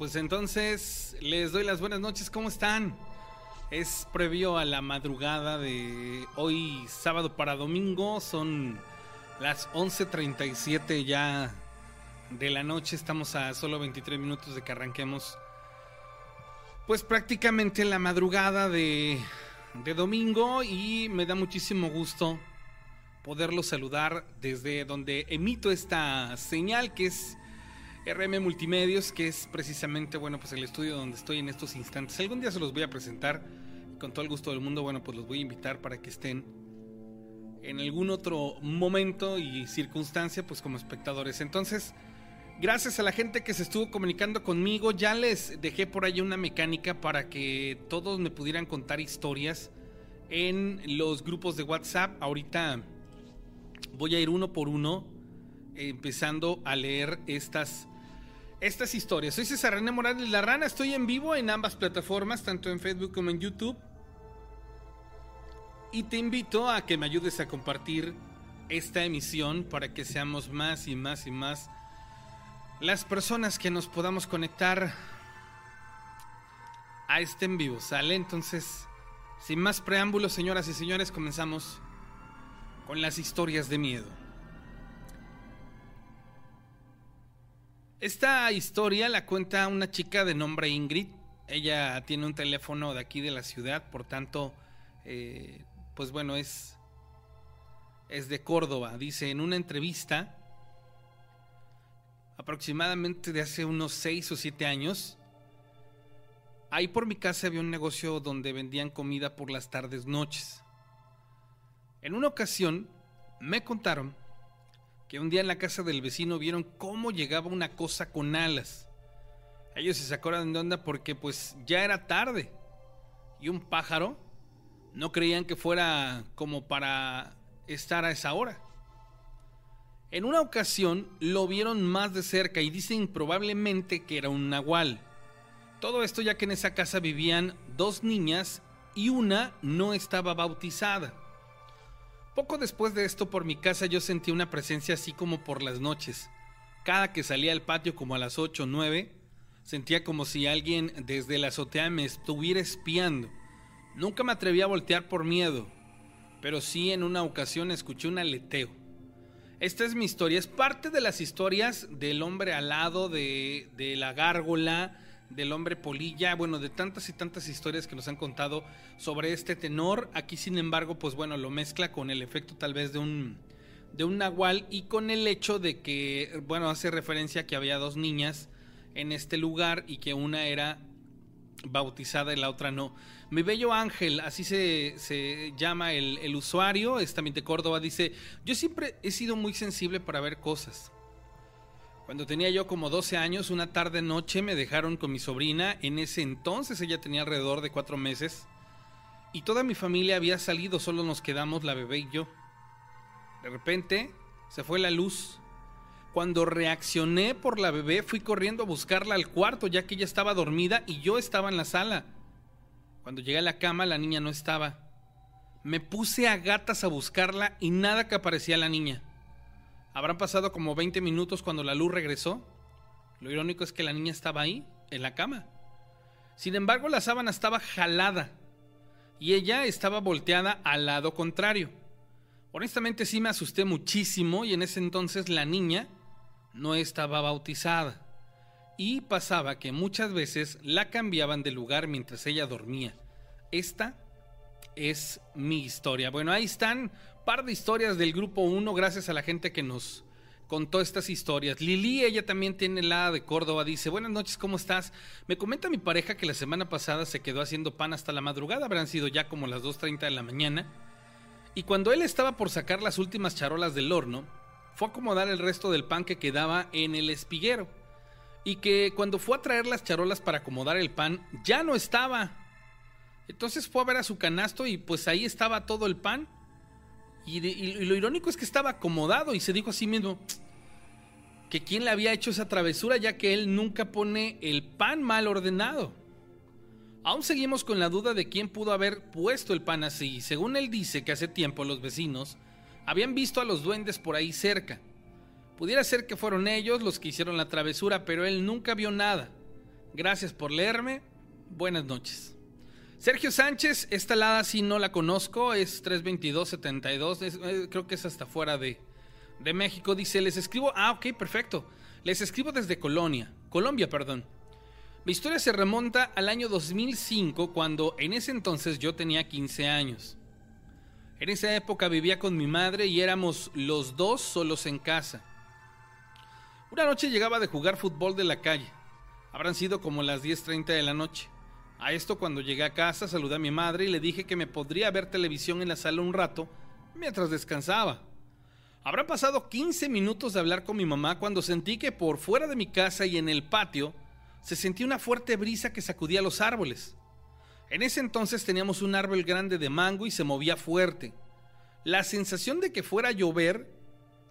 Pues entonces les doy las buenas noches, ¿cómo están? Es previo a la madrugada de hoy sábado para domingo, son las 11.37 ya de la noche, estamos a solo 23 minutos de que arranquemos pues prácticamente la madrugada de, de domingo y me da muchísimo gusto poderlo saludar desde donde emito esta señal que es RM Multimedios, que es precisamente, bueno, pues el estudio donde estoy en estos instantes. Algún día se los voy a presentar con todo el gusto del mundo. Bueno, pues los voy a invitar para que estén en algún otro momento y circunstancia, pues como espectadores. Entonces, gracias a la gente que se estuvo comunicando conmigo, ya les dejé por ahí una mecánica para que todos me pudieran contar historias en los grupos de WhatsApp. Ahorita voy a ir uno por uno, empezando a leer estas estas historias. Soy César René Morales La Rana, estoy en vivo en ambas plataformas, tanto en Facebook como en YouTube. Y te invito a que me ayudes a compartir esta emisión para que seamos más y más y más las personas que nos podamos conectar a este en vivo, ¿sale? Entonces, sin más preámbulos, señoras y señores, comenzamos con las historias de miedo. Esta historia la cuenta una chica de nombre Ingrid. Ella tiene un teléfono de aquí de la ciudad, por tanto, eh, pues bueno, es, es de Córdoba. Dice en una entrevista, aproximadamente de hace unos 6 o 7 años, ahí por mi casa había un negocio donde vendían comida por las tardes noches. En una ocasión me contaron que un día en la casa del vecino vieron cómo llegaba una cosa con alas. Ellos se sacaron de onda porque pues ya era tarde. Y un pájaro no creían que fuera como para estar a esa hora. En una ocasión lo vieron más de cerca y dicen probablemente que era un nahual. Todo esto ya que en esa casa vivían dos niñas y una no estaba bautizada. Poco después de esto por mi casa yo sentí una presencia así como por las noches. Cada que salía al patio como a las 8 o 9, sentía como si alguien desde la azotea me estuviera espiando. Nunca me atreví a voltear por miedo, pero sí en una ocasión escuché un aleteo. Esta es mi historia, es parte de las historias del hombre alado, de, de la gárgola, del hombre polilla, bueno, de tantas y tantas historias que nos han contado sobre este tenor. Aquí, sin embargo, pues bueno, lo mezcla con el efecto tal vez de un de un nahual y con el hecho de que, bueno, hace referencia a que había dos niñas en este lugar y que una era bautizada y la otra no. Mi bello ángel, así se, se llama el, el usuario, es también de Córdoba, dice, yo siempre he sido muy sensible para ver cosas cuando tenía yo como 12 años, una tarde noche me dejaron con mi sobrina. En ese entonces ella tenía alrededor de cuatro meses. Y toda mi familia había salido, solo nos quedamos la bebé y yo. De repente se fue la luz. Cuando reaccioné por la bebé fui corriendo a buscarla al cuarto ya que ella estaba dormida y yo estaba en la sala. Cuando llegué a la cama la niña no estaba. Me puse a gatas a buscarla y nada que aparecía la niña. Habrán pasado como 20 minutos cuando la luz regresó. Lo irónico es que la niña estaba ahí, en la cama. Sin embargo, la sábana estaba jalada y ella estaba volteada al lado contrario. Honestamente sí me asusté muchísimo y en ese entonces la niña no estaba bautizada. Y pasaba que muchas veces la cambiaban de lugar mientras ella dormía. Esta es mi historia. Bueno, ahí están par de historias del grupo 1 gracias a la gente que nos contó estas historias. Lili, ella también tiene la de Córdoba, dice, buenas noches, ¿cómo estás? Me comenta mi pareja que la semana pasada se quedó haciendo pan hasta la madrugada, habrán sido ya como las 2.30 de la mañana, y cuando él estaba por sacar las últimas charolas del horno, fue a acomodar el resto del pan que quedaba en el espiguero, y que cuando fue a traer las charolas para acomodar el pan, ya no estaba. Entonces fue a ver a su canasto y pues ahí estaba todo el pan y, lo irónico es que estaba acomodado y se dijo a sí mismo que quién le había hecho esa travesura ya que él nunca pone el pan mal ordenado. Aún seguimos con la duda de quién pudo haber puesto el pan así. Según él dice que hace tiempo los vecinos habían visto a los duendes por ahí cerca. Pudiera ser que fueron ellos los que hicieron la travesura, pero él nunca vio nada. Gracias por leerme. Buenas noches. Sergio Sánchez, esta alada sí no la conozco, es 322-72, eh, creo que es hasta fuera de, de México. Dice, les escribo, ah, ok, perfecto. Les escribo desde Colonia, Colombia, perdón. Mi historia se remonta al año 2005, cuando en ese entonces yo tenía 15 años. En esa época vivía con mi madre y éramos los dos solos en casa. Una noche llegaba de jugar fútbol de la calle. Habrán sido como las 10.30 de la noche. A esto cuando llegué a casa saludé a mi madre y le dije que me podría ver televisión en la sala un rato mientras descansaba. Habrá pasado 15 minutos de hablar con mi mamá cuando sentí que por fuera de mi casa y en el patio se sentía una fuerte brisa que sacudía los árboles. En ese entonces teníamos un árbol grande de mango y se movía fuerte. La sensación de que fuera a llover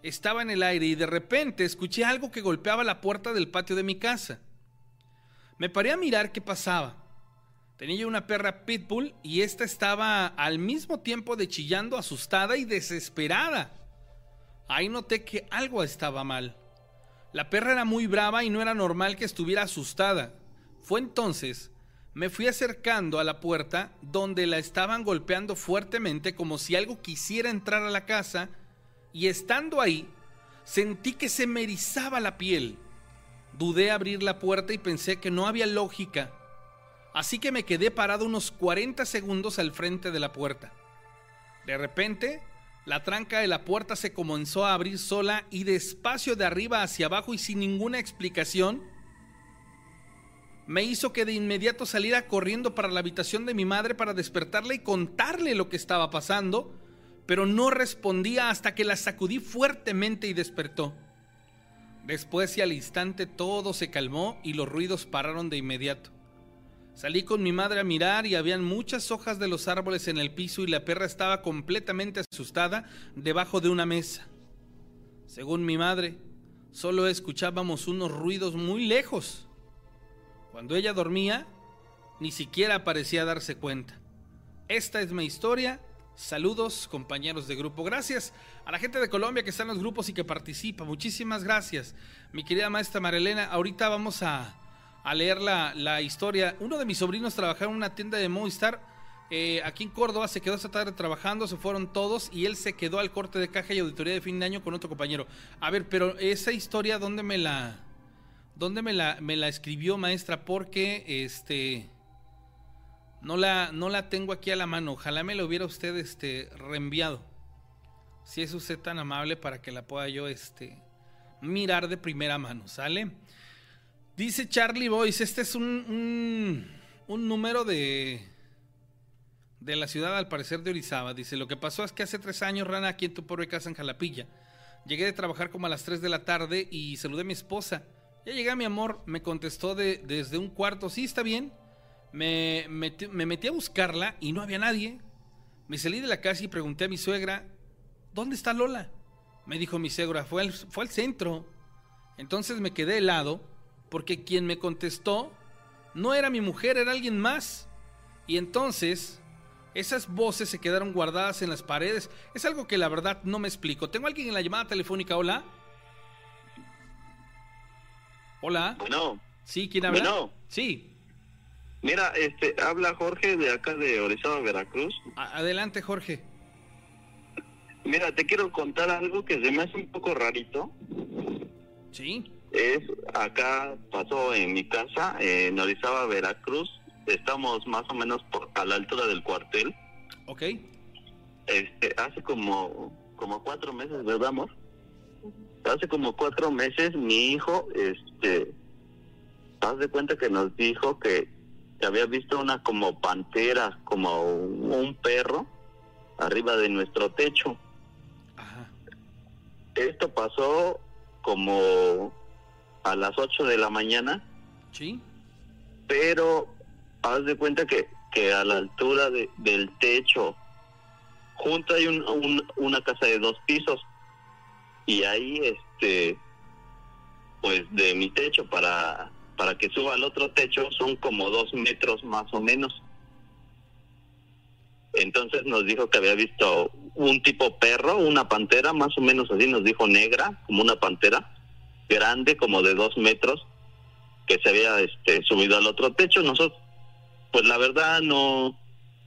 estaba en el aire y de repente escuché algo que golpeaba la puerta del patio de mi casa. Me paré a mirar qué pasaba. Tenía una perra pitbull y esta estaba al mismo tiempo de chillando asustada y desesperada. Ahí noté que algo estaba mal. La perra era muy brava y no era normal que estuviera asustada. Fue entonces, me fui acercando a la puerta donde la estaban golpeando fuertemente como si algo quisiera entrar a la casa y estando ahí, sentí que se me erizaba la piel. Dudé abrir la puerta y pensé que no había lógica así que me quedé parado unos 40 segundos al frente de la puerta. De repente, la tranca de la puerta se comenzó a abrir sola y despacio de arriba hacia abajo y sin ninguna explicación, me hizo que de inmediato saliera corriendo para la habitación de mi madre para despertarle y contarle lo que estaba pasando, pero no respondía hasta que la sacudí fuertemente y despertó. Después y al instante todo se calmó y los ruidos pararon de inmediato. Salí con mi madre a mirar y habían muchas hojas de los árboles en el piso y la perra estaba completamente asustada debajo de una mesa. Según mi madre, solo escuchábamos unos ruidos muy lejos. Cuando ella dormía, ni siquiera parecía darse cuenta. Esta es mi historia. Saludos compañeros de grupo. Gracias a la gente de Colombia que está en los grupos y que participa. Muchísimas gracias. Mi querida maestra Marilena, ahorita vamos a, a leer la, historia. Uno de mis sobrinos trabajaba en una tienda de Movistar eh, aquí en Córdoba, se quedó esta tarde trabajando, se fueron todos y él se quedó al corte de caja y auditoría de fin de año con otro compañero. A ver, pero esa historia, ¿dónde me la, dónde me la, me la escribió maestra? Porque este no la, no la tengo aquí a la mano. Ojalá me lo hubiera usted este, reenviado. Si es usted tan amable para que la pueda yo este, mirar de primera mano, ¿sale? Dice Charlie Boyce, este es un, un, número de, de la ciudad, al parecer de Orizaba. Dice, lo que pasó es que hace tres años, Rana, aquí en tu pobre casa en Jalapilla. Llegué de trabajar como a las 3 de la tarde y saludé a mi esposa. Ya llegué, mi amor, me contestó de, desde un cuarto, sí, está bien. Me, me metí a buscarla y no había nadie. Me salí de la casa y pregunté a mi suegra, ¿dónde está Lola? Me dijo mi suegra, fue al, fue al centro. Entonces me quedé helado porque quien me contestó no era mi mujer, era alguien más. Y entonces esas voces se quedaron guardadas en las paredes. Es algo que la verdad no me explico. Tengo alguien en la llamada telefónica, hola. Hola. Bueno. Sí, ¿quién habla? Bueno. Sí. Mira, este, habla Jorge de acá de Orizaba, Veracruz. adelante, Jorge. Mira, te quiero contar algo que se me hace un poco rarito. Sí es acá pasó en mi casa, en Orizaba, Veracruz. Estamos más o menos por, a la altura del cuartel. Ok. Este, hace como, como cuatro meses, ¿verdad, amor? Hace como cuatro meses mi hijo, este, haz de cuenta que nos dijo que, había visto una como pantera, como un, perro, arriba de nuestro techo. Ajá. Esto pasó como a las 8 de la mañana. Sí. Pero haz de cuenta que, que a la altura de, del techo, junto hay un, una casa de dos pisos. Y ahí, este, pues de mi techo para, para que suba al otro techo son como dos metros más o menos. Entonces nos dijo que había visto un tipo perro, una pantera, más o menos así, nos dijo negra, como una pantera grande, como de dos metros, que se había este, subido al otro techo. Nosotros, pues la verdad no,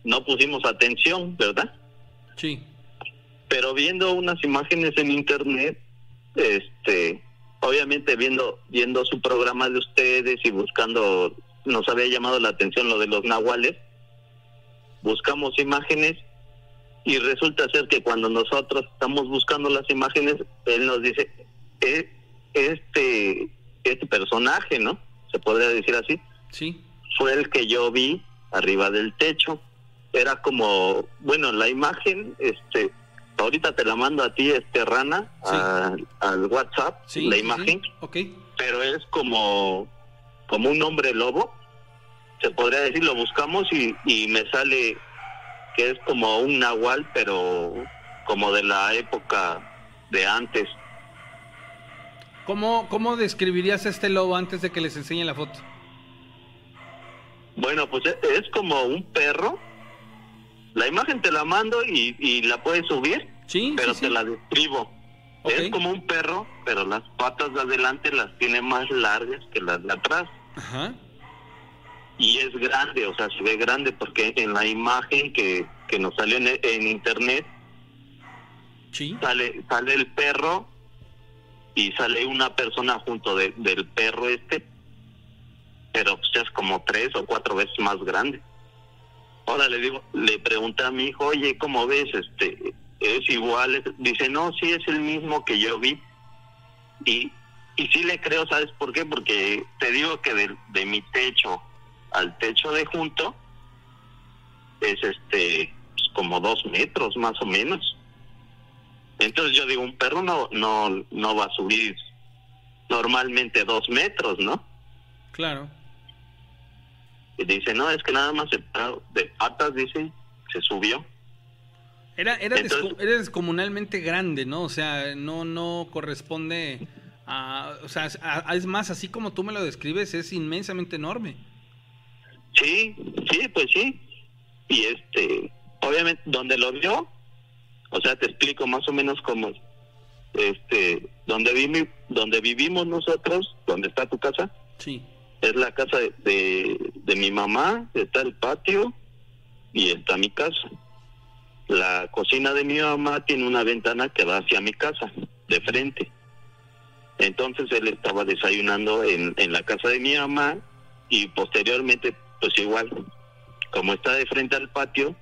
no pusimos atención, ¿verdad? Sí. Pero viendo unas imágenes en internet, este, obviamente viendo, viendo su programa de ustedes y buscando, nos había llamado la atención lo de los nahuales, buscamos imágenes y resulta ser que cuando nosotros estamos buscando las imágenes, él nos dice, "E- este, este personaje, ¿no? Se podría decir así, Sí. fue el que yo vi arriba del techo. Era como, bueno, la imagen, este, ahorita te la mando a ti, este Rana, Sí. a- al WhatsApp, Sí. la imagen, sí. Ok. pero es como, como un hombre lobo, se podría decir, lo buscamos y, y me sale que es como un nahual, pero como de la época de antes. ¿Cómo, ¿Cómo describirías a este lobo antes de que les enseñe la foto? Bueno, pues es, es como un perro. La imagen te la mando y, y la puedes subir, Sí, pero sí, te sí. la describo. Es como un perro, pero las patas de adelante las tiene más largas que las de atrás. Ajá. Y es grande, o sea, se ve grande porque en la imagen que, que nos salió en, en internet Sí. sale sale el perro y sale una persona junto de- del perro este, pero pues es como tres o cuatro veces más grande. Ahora le digo, le pregunté a mi hijo, oye, ¿cómo ves? Este, es igual, dice, no, sí es el mismo que yo vi. Y, y sí le creo, ¿sabes por qué? Porque te digo que de, de mi techo al techo de junto es este, pues, como dos metros más o menos. Entonces yo digo, un perro no, no, no va a subir normalmente dos metros, ¿no? Claro. Y dice, no, es que nada más de patas, dice, se subió. Era, era, Entonces- desco- era descomunalmente grande, ¿no? O sea, no, no corresponde a... O sea, a- es más, así como tú me lo describes, es inmensamente enorme. Sí, sí, pues sí. Y este, obviamente, donde lo vio, o sea, te explico más o menos cómo, es. este, donde, vivi- donde vivimos nosotros, donde está tu casa, Sí. es la casa de, de, de mi mamá, está el patio y está mi casa. La cocina de mi mamá tiene una ventana que va hacia mi casa, de frente. Entonces él estaba desayunando en, en la casa de mi mamá y posteriormente, pues igual, como está de frente al patio,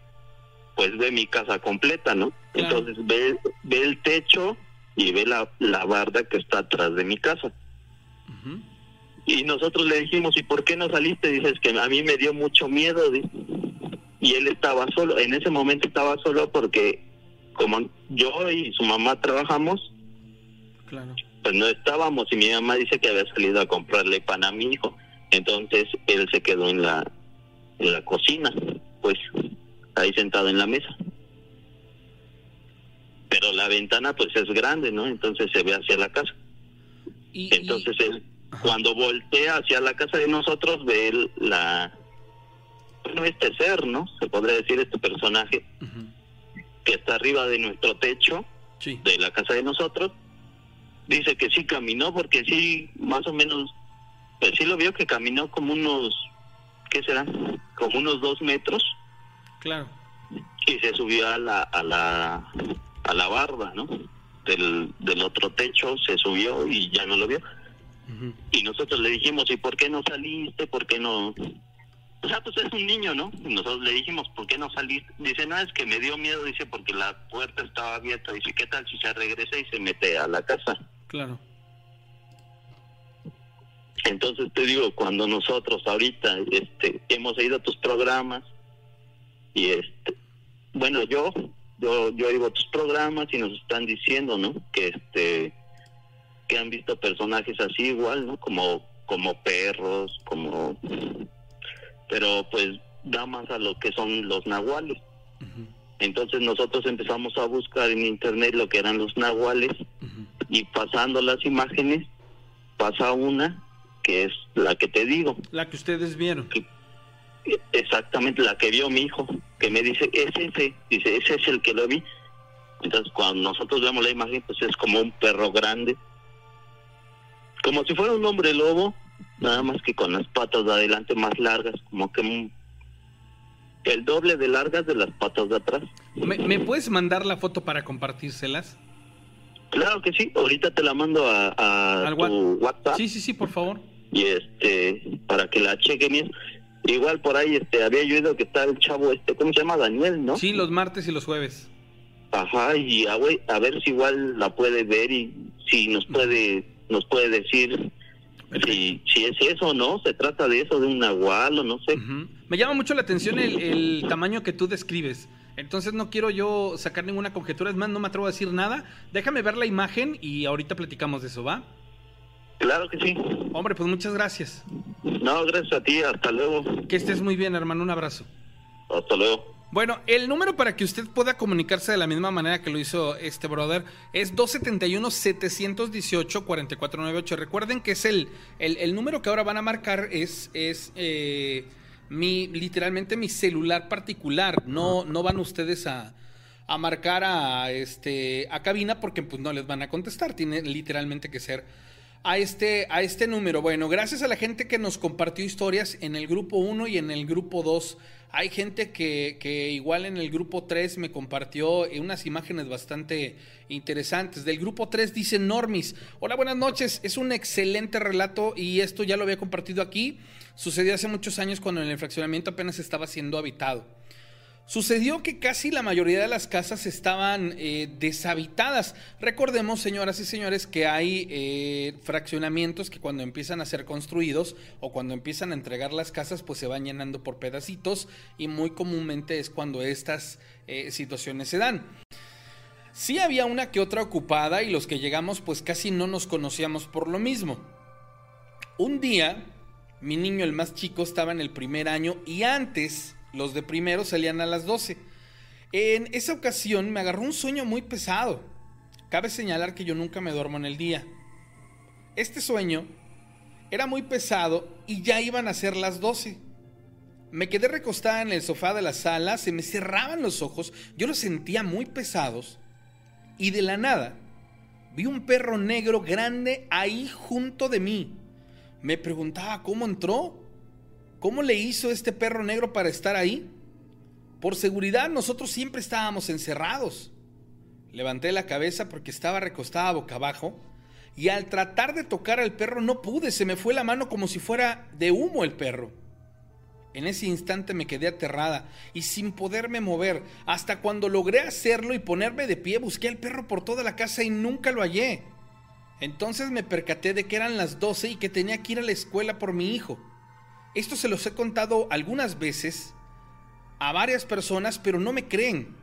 pues ve mi casa completa, ¿no? Claro. Entonces ve, ve el techo y ve la, la barda que está atrás de mi casa. Y nosotros le dijimos, ¿y por qué no saliste? Dices que a mí me dio mucho miedo. Y él estaba solo, en ese momento estaba solo porque como yo y su mamá trabajamos, Claro. pues no estábamos y mi mamá dice que había salido a comprarle pan a mi hijo. Entonces él se quedó en la, en la cocina, pues ahí sentado en la mesa. Pero la ventana pues es grande, ¿no? Entonces se ve hacia la casa. Y, y- Entonces él, Ajá. cuando voltea hacia la casa de nosotros, ve el- la, bueno, este ser, ¿no? Se podría decir este personaje que está arriba de nuestro techo, Sí. de la casa de nosotros. Dice que sí caminó, porque sí, más o menos, pues sí lo vio que caminó como unos, ¿qué será? Como unos dos metros Claro. y se subió a la, a la, a la barda, ¿no? Del, del otro techo, se subió y ya no lo vio. Y nosotros le dijimos, ¿y por qué no saliste? ¿Por qué no...? O sea, pues es un niño, ¿no? Y nosotros le dijimos, ¿por qué no saliste? Dice, no, es que me dio miedo, dice, porque la puerta estaba abierta. Dice, ¿qué tal si se regresa y se mete a la casa? Claro. Entonces te digo, cuando nosotros ahorita este, hemos oído tus programas y este, bueno, yo, yo, yo oigo tus programas y nos están diciendo, ¿no? Que este, que han visto personajes así igual, ¿no? Como, como perros, como, pero pues da más a lo que son los nahuales. Entonces nosotros empezamos a buscar en internet lo que eran los nahuales y pasando las imágenes pasa una que es la que te digo, La que ustedes vieron. exactamente la que vio mi hijo, que me dice, es ese, dice, ese es el que lo vi. Entonces cuando nosotros vemos la imagen, pues es como un perro grande, como si fuera un hombre lobo, nada más que con las patas de adelante más largas, como que el doble de largas de las patas de atrás. ¿Me, puedes mandar la foto para compartírselas? Claro que sí, ahorita te la mando a, tu WhatsApp. Sí, sí, sí, por favor. Y este, para que la chequen Igual por ahí este había yo oído que está el chavo este, ¿cómo se llama? Daniel, ¿no? Sí, los martes y los jueves. Ajá, y a, a ver si igual la puede ver y si nos puede nos puede decir si, si es eso o no, se trata de eso, de un nahual o no sé. Me llama mucho la atención el, tamaño que tú describes. Entonces no quiero yo sacar ninguna conjetura, es más, no me atrevo a decir nada. Déjame ver la imagen y ahorita platicamos de eso, ¿va? Claro que sí. Hombre, pues muchas gracias. No, gracias a ti, hasta luego. Que estés muy bien, hermano, un abrazo. Hasta luego. Bueno, el número para que usted pueda comunicarse de la misma manera que lo hizo este brother es 271-718-4498. Recuerden que es el, el, número que ahora van a marcar es, es eh, mi, literalmente mi celular particular. No, no van ustedes a, a marcar a, este, a cabina porque pues no les van a contestar. Tiene literalmente que ser a este, a este número. Bueno, gracias a la gente que nos compartió historias en el grupo 1 y en el grupo 2. Hay gente que, que, igual en el grupo 3 me compartió unas imágenes bastante interesantes. Del grupo 3 dice Normis. Hola, buenas noches. Es un excelente relato y esto ya lo había compartido aquí. Sucedió hace muchos años cuando el fraccionamiento apenas estaba siendo habitado. Sucedió que casi la mayoría de las casas estaban eh, deshabitadas. Recordemos, señoras y señores, que hay eh, fraccionamientos que cuando empiezan a ser construidos o cuando empiezan a entregar las casas, pues se van llenando por pedacitos y muy comúnmente es cuando estas eh, situaciones se dan. Sí había una que otra ocupada y los que llegamos pues casi no nos conocíamos por lo mismo. Un día, mi niño el más chico estaba en el primer año y antes los de primero salían a las 12. En esa ocasión me agarró un sueño muy pesado. Cabe señalar que yo nunca me duermo en el día. Este sueño era muy pesado y ya iban a ser las 12. Me quedé recostada en el sofá de la sala, se me cerraban los ojos, yo los sentía muy pesados y de la nada vi un perro negro grande ahí junto de mí. Me preguntaba cómo entró ¿Cómo le hizo este perro negro para estar ahí? Por seguridad nosotros siempre estábamos encerrados. Levanté la cabeza porque estaba recostada boca abajo y al tratar de tocar al perro no pude, se me fue la mano como si fuera de humo el perro. En ese instante me quedé aterrada y sin poderme mover. Hasta cuando logré hacerlo y ponerme de pie, busqué al perro por toda la casa y nunca lo hallé. Entonces me percaté de que eran las 12 y que tenía que ir a la escuela por mi hijo. Esto se los he contado algunas veces a varias personas, pero no me creen.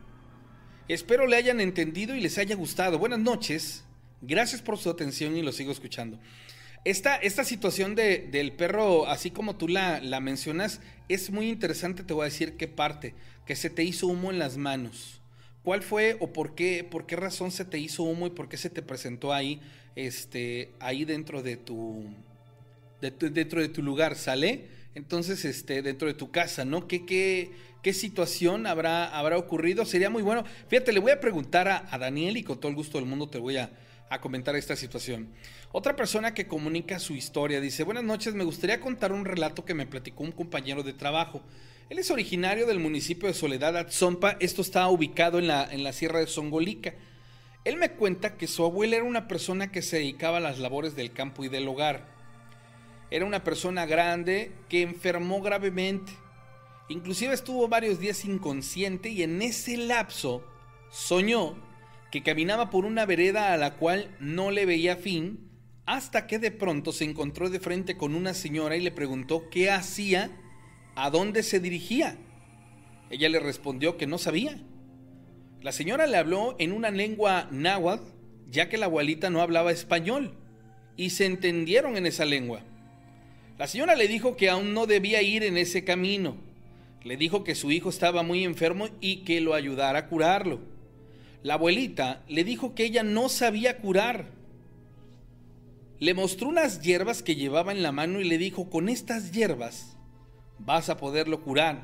Espero le hayan entendido y les haya gustado. Buenas noches. Gracias por su atención y lo sigo escuchando. Esta, esta situación de, del perro, así como tú la, la mencionas, es muy interesante. Te voy a decir qué parte. Que se te hizo humo en las manos. ¿Cuál fue o por qué, por qué razón se te hizo humo y por qué se te presentó ahí, este, ahí dentro de tu, dentro de tu lugar? ¿Sale? Entonces este, dentro de tu casa, ¿no? ¿Qué, qué, qué situación habrá, habrá ocurrido? Sería muy bueno. Fíjate, le voy a preguntar a, Daniel y con todo el gusto del mundo te voy a, a comentar esta situación. Otra persona que comunica su historia dice, buenas noches, me gustaría contar un relato que me platicó un compañero de trabajo. Él es originario del municipio de Soledad Atzompa, esto está ubicado en la, en la sierra de Songolica. Él me cuenta que su abuela era una persona que se dedicaba a las labores del campo y del hogar. Era una persona grande que enfermó gravemente. Inclusive estuvo varios días inconsciente y en ese lapso soñó que caminaba por una vereda a la cual no le veía fin hasta que de pronto se encontró de frente con una señora y le preguntó qué hacía, a dónde se dirigía. Ella le respondió que no sabía. La señora le habló en una lengua náhuatl, ya que la abuelita no hablaba español, y se entendieron en esa lengua. La señora le dijo que aún no debía ir en ese camino. Le dijo que su hijo estaba muy enfermo y que lo ayudara a curarlo. La abuelita le dijo que ella no sabía curar. Le mostró unas hierbas que llevaba en la mano y le dijo, con estas hierbas vas a poderlo curar.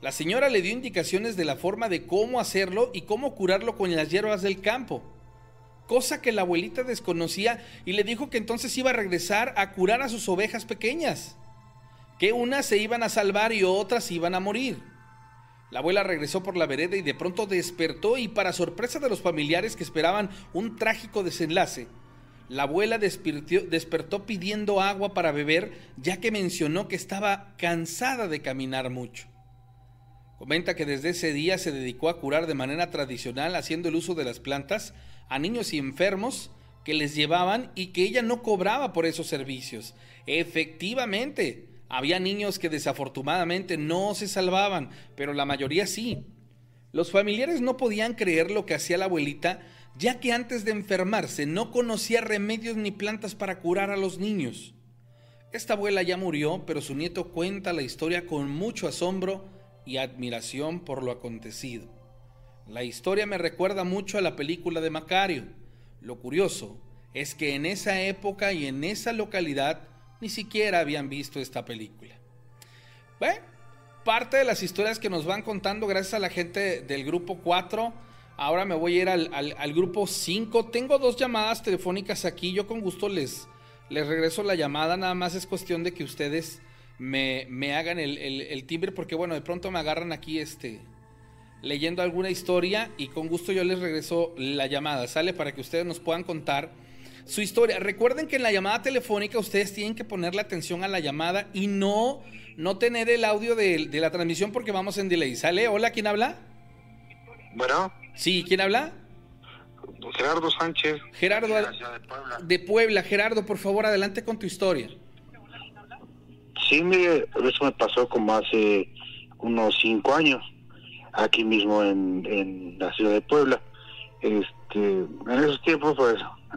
La señora le dio indicaciones de la forma de cómo hacerlo y cómo curarlo con las hierbas del campo. Cosa que la abuelita desconocía y le dijo que entonces iba a regresar a curar a sus ovejas pequeñas, que unas se iban a salvar y otras iban a morir. La abuela regresó por la vereda y de pronto despertó y para sorpresa de los familiares que esperaban un trágico desenlace, la abuela despertó pidiendo agua para beber ya que mencionó que estaba cansada de caminar mucho. Comenta que desde ese día se dedicó a curar de manera tradicional haciendo el uso de las plantas a niños y enfermos que les llevaban y que ella no cobraba por esos servicios. Efectivamente, había niños que desafortunadamente no se salvaban, pero la mayoría sí. Los familiares no podían creer lo que hacía la abuelita, ya que antes de enfermarse no conocía remedios ni plantas para curar a los niños. Esta abuela ya murió, pero su nieto cuenta la historia con mucho asombro y admiración por lo acontecido. La historia me recuerda mucho a la película de Macario. Lo curioso es que en esa época y en esa localidad ni siquiera habían visto esta película. Bueno, parte de las historias que nos van contando gracias a la gente del grupo 4. Ahora me voy a ir al, grupo 5. Tengo dos llamadas telefónicas aquí. Yo con gusto les, les regreso la llamada. Nada más es cuestión de que ustedes me, hagan el, el, timbre porque bueno, de pronto me agarran aquí este leyendo alguna historia y con gusto yo les regreso la llamada. Sale para que ustedes nos puedan contar su historia. Recuerden que en la llamada telefónica ustedes tienen que ponerle atención a la llamada y no, no tener el audio de, la transmisión porque vamos en delay. ¿Sale? Hola, ¿quién habla? Bueno. Sí, ¿quién habla? Gerardo Sánchez. Gerardo de Puebla. de Puebla. Gerardo, por favor, adelante con tu historia. Sí, mire, eso me pasó como hace unos cinco años, aquí mismo en, en la ciudad de Puebla. Este, en esos tiempos, pues,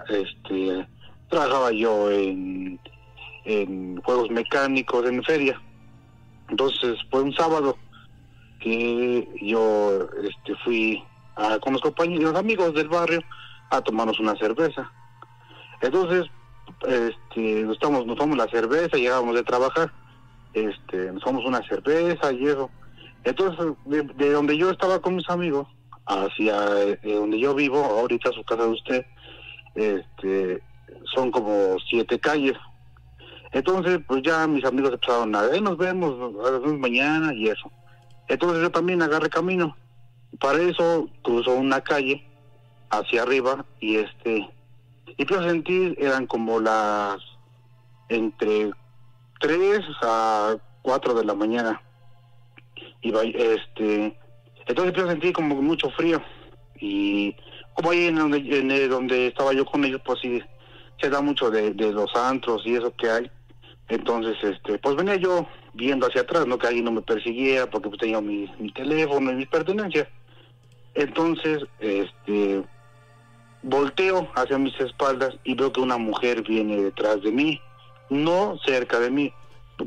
este, trabajaba yo en, juegos mecánicos en feria. Entonces fue un sábado que yo este, fui a, con los compañeros, amigos del barrio, a tomarnos una cerveza. Entonces, este, nos tomamos, nos tomamos la cerveza, llegábamos de trabajar, este, nos tomamos una cerveza y eso. Entonces, de, donde yo estaba con mis amigos, hacia eh, donde yo vivo, ahorita su casa de usted, este, son como siete calles. Entonces, pues ya mis amigos empezaron a ver, nos vemos, nos mañana y eso. Entonces yo también agarré camino. Para eso cruzó una calle hacia arriba y este, y pues sentir eran como las entre 3 a 4 de la mañana. Y este, entonces yo sentí como mucho frío y como ahí en donde, en donde estaba yo con ellos, pues sí, se da mucho de, los antros y eso que hay. Entonces, este, pues venía yo viendo hacia atrás, no que alguien no me persiguiera porque pues, tenía mi, teléfono y mis pertenencias. Entonces, este, volteo hacia mis espaldas y veo que una mujer viene detrás de mí, no cerca de mí,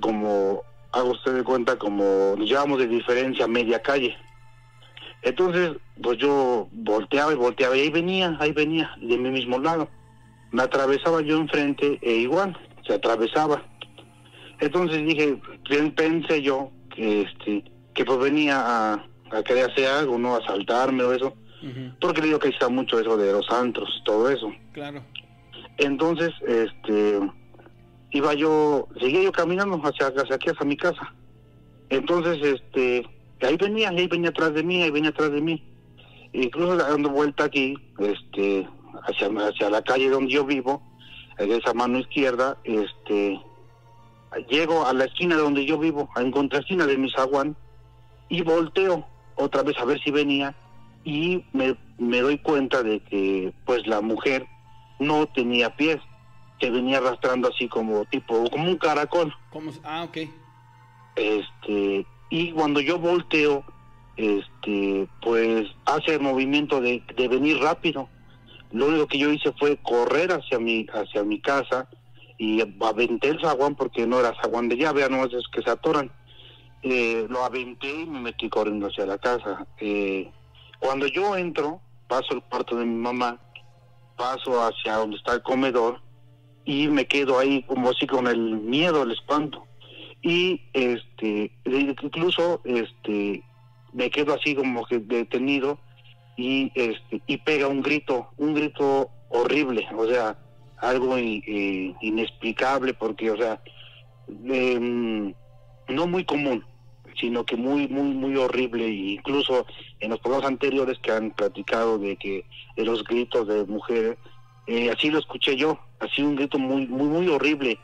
como hago usted de cuenta, como nos llevamos de diferencia media calle. Entonces, pues yo volteaba y volteaba y ahí venía, ahí venía, de mi mismo lado. Me atravesaba yo enfrente e igual, se atravesaba. Entonces dije, pensé yo que este que pues venía a, a querer hacer algo, ¿no? A saltarme o eso. Porque le digo que está mucho eso de los antros todo eso. Claro. Entonces, este, iba yo, seguía yo caminando hacia, hacia aquí, hacia mi casa. Entonces, este, ahí venía, ahí venía atrás de mí, ahí venía atrás de mí. Incluso dando vuelta aquí, este, hacia, hacia la calle donde yo vivo, en esa mano izquierda, este, llego a la esquina donde yo vivo, a encontrar esquina de mi zaguán, y volteo otra vez a ver si venía, y me, me doy cuenta de que, pues, la mujer no tenía pies, que venía arrastrando así como tipo, como un caracol. ¿Cómo? Ah, ok. Este, y cuando yo volteo, este, pues hace el movimiento de, venir rápido. Lo único que yo hice fue correr hacia mi, hacia mi casa y aventé el zaguán porque no era zaguán de llave, no es que se atoran. Eh, lo aventé y me metí corriendo hacia la casa. Eh, cuando yo entro, paso el cuarto de mi mamá, paso hacia donde está el comedor y me quedo ahí como así con el miedo, el espanto y este incluso este me quedo así como que detenido y este y pega un grito un grito horrible, o sea, algo eh, inexplicable porque, o sea, em, no muy común, sino que muy, muy, muy horrible. E incluso en los programas anteriores que han platicado de que de los gritos de mujeres, eh, así lo escuché yo, así un grito muy, muy, muy horrible.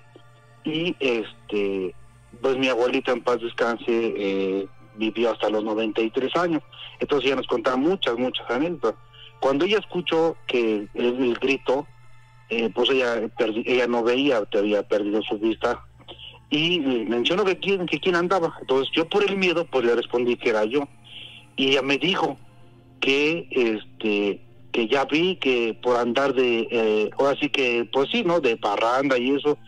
Y este, pues mi abuelita en paz descanse eh, vivió hasta los 93 años. Entonces ella nos contaba muchas, muchas anécdotas. Cuando ella escuchó que el, grito, eh, pues ella, ella no veía, te había perdido su vista y mencionó que quién, que quién andaba. Entonces yo por el miedo pues le respondí que era yo. Y ella me dijo que este que ya vi que por andar de, eh, ahora sí que, pues sí, ¿no? De parranda y eso,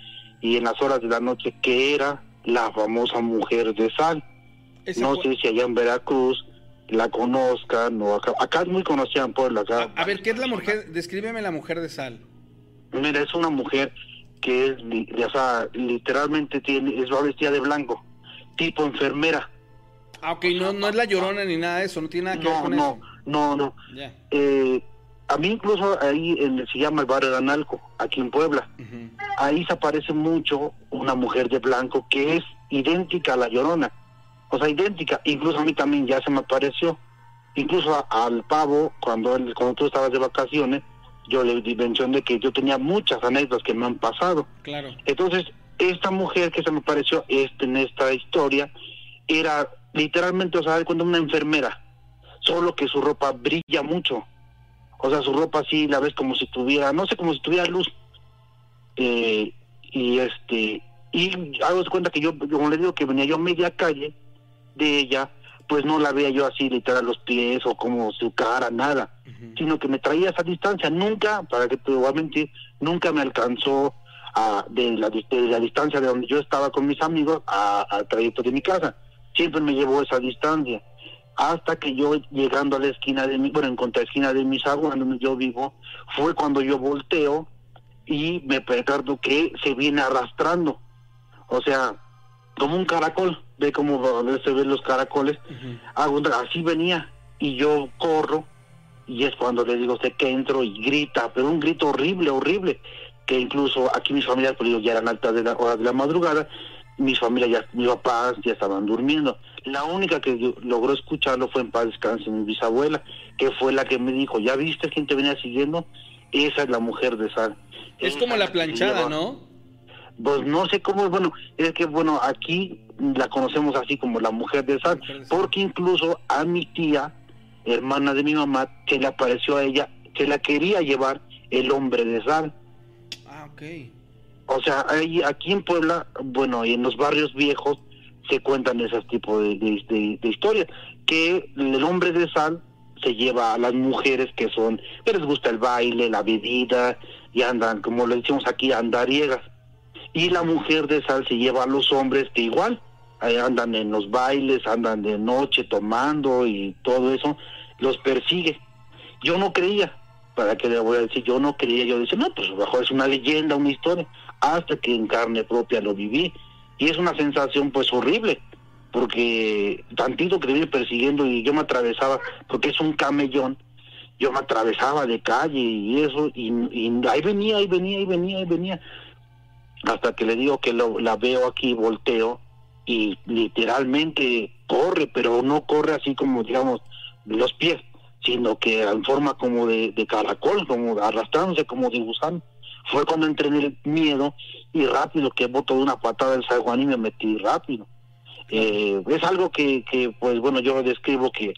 y en las horas de la noche, que era la famosa mujer de sal. no sé si allá en Veracruz la conozcan o acá, acá es muy conocida en Puebla. Acá. A, a, ver, ¿qué es la mujer? Descríbeme la mujer de sal. Mira, es una mujer que es, o sea, literalmente tiene, es vestida de blanco, tipo enfermera. Ah, ok, no, no es la llorona ni nada de eso, no tiene nada que ver con no, eso. No, no, eh, a mí incluso ahí en, se llama el barrio de Analco, aquí en Puebla. Ahí se aparece mucho una mujer de blanco que es idéntica a la llorona. O sea, idéntica. Incluso a mí también ya se me apareció. Incluso al pavo, cuando, él, cuando tú estabas de vacaciones, yo le di mención de que yo tenía muchas anécdotas que me han pasado. Claro. Entonces, esta mujer que se me pareció este, en esta historia era literalmente, o sea, cuando una enfermera, solo que su ropa brilla mucho. O sea, su ropa así la ves como si tuviera, no sé, como si tuviera luz. Eh, y este, y hago de cuenta que yo, como le digo, que venía yo a media calle de ella, pues no la veía yo así literal los pies o como su cara, nada, sino que me traía esa distancia. Nunca, para que te voy a mentir, nunca me alcanzó a, de, la, de la distancia de donde yo estaba con mis amigos al trayecto de mi casa. Siempre me llevó esa distancia. Hasta que yo llegando a la esquina de mi, bueno, en contraesquina de mis aguas, donde yo vivo, fue cuando yo volteo y me percato que se viene arrastrando. O sea, como un caracol, ve veces se ven los caracoles, así venía y yo corro y es cuando le digo sé que entro y grita, pero un grito horrible, horrible, que incluso aquí mis familias, pues ya eran altas de la hora de la madrugada, mis familias ya, mis papás ya estaban durmiendo. La única que logró escucharlo fue en paz descanse mi bisabuela, que fue la que me dijo, ¿ya viste quién te venía siguiendo? Esa es la mujer de Sal. Es como la planchada, ¿no? pues no sé cómo, bueno, es que bueno, aquí la conocemos así como la mujer de sal, porque incluso a mi tía, hermana de mi mamá, que le apareció a ella, que la quería llevar el hombre de sal. Ah, ok. O sea, ahí, aquí en Puebla, bueno, y en los barrios viejos se cuentan esos tipos de, historias, que el hombre de sal se lleva a las mujeres que son, que les gusta el baile, la bebida, y andan, como le decimos aquí, andariegas y la mujer de sal se lleva a los hombres que igual andan en los bailes, andan de noche tomando y todo eso, los persigue. Yo no creía, para qué le voy a decir, yo no creía, yo decía, no, pues bajo es una leyenda, una historia, hasta que en carne propia lo viví. Y es una sensación pues horrible, porque tantito que viene persiguiendo y yo me atravesaba, porque es un camellón, yo me atravesaba de calle y eso, y, y ahí venía, ahí venía, ahí venía, ahí venía hasta que le digo que lo, la veo aquí, volteo y literalmente corre, pero no corre así como, digamos, los pies, sino que en forma como de, caracol, como arrastrándose como de gusano. Fue cuando entré en el miedo y rápido que boto de una patada del San Juan y me metí rápido. Eh, es algo que, que, pues bueno, yo describo que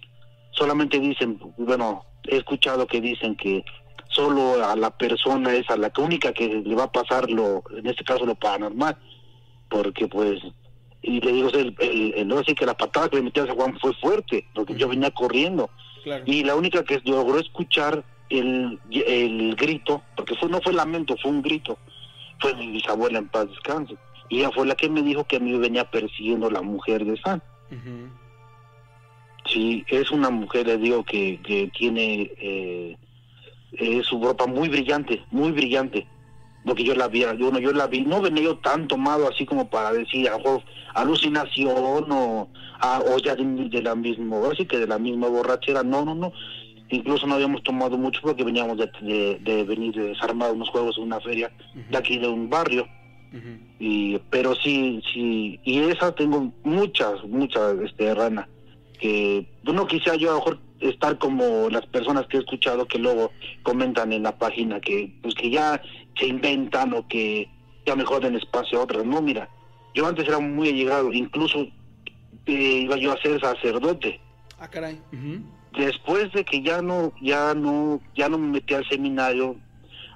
solamente dicen, bueno, he escuchado que dicen que solo a la persona es a la única que le va a pasar lo, en este caso lo paranormal, porque pues, y le digo, el, el, no decir que la patada que le metió a Juan fue fuerte, porque yo venía corriendo, y la única que logró escuchar el, el grito, porque fue no fue lamento, fue un grito, fue mi bisabuela en paz descanse, y ella fue la que me dijo que a mí venía persiguiendo la mujer de San. Sí, es una mujer, le digo, que, que tiene... Eh, es su ropa muy brillante, muy brillante. Porque yo la vi, yo no, yo la vi, no venía yo tan tomado así como para decir, a alucinación o, o ya de, la misma, así que de la misma borrachera, no, no, no. Incluso no habíamos tomado mucho porque veníamos de, de, venir desarmar unos juegos en una feria de aquí de un barrio. y Pero sí, sí, y esa tengo muchas, muchas, este, rana, que no quisiera yo a lo mejor estar como las personas que he escuchado que luego comentan en la página que pues que ya se inventan o que ya mejor den espacio a otras. No, mira, yo antes era muy allegado, incluso eh, iba yo a ser sacerdote. Ah, caray. Después de que ya no, ya no, ya no me metí al seminario,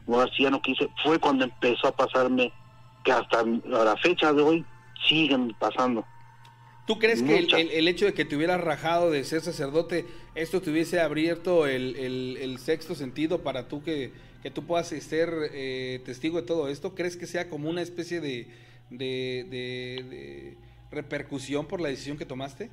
o así ya no quise, fue cuando empezó a pasarme que hasta la fecha de hoy siguen pasando. ¿Tú crees que el, hecho de que te hubieras rajado de ser sacerdote, esto te hubiese abierto el, sexto sentido para tú que, que tú puedas ser eh, testigo de todo esto? ¿Crees que sea como una especie de, de, repercusión por la decisión que tomaste?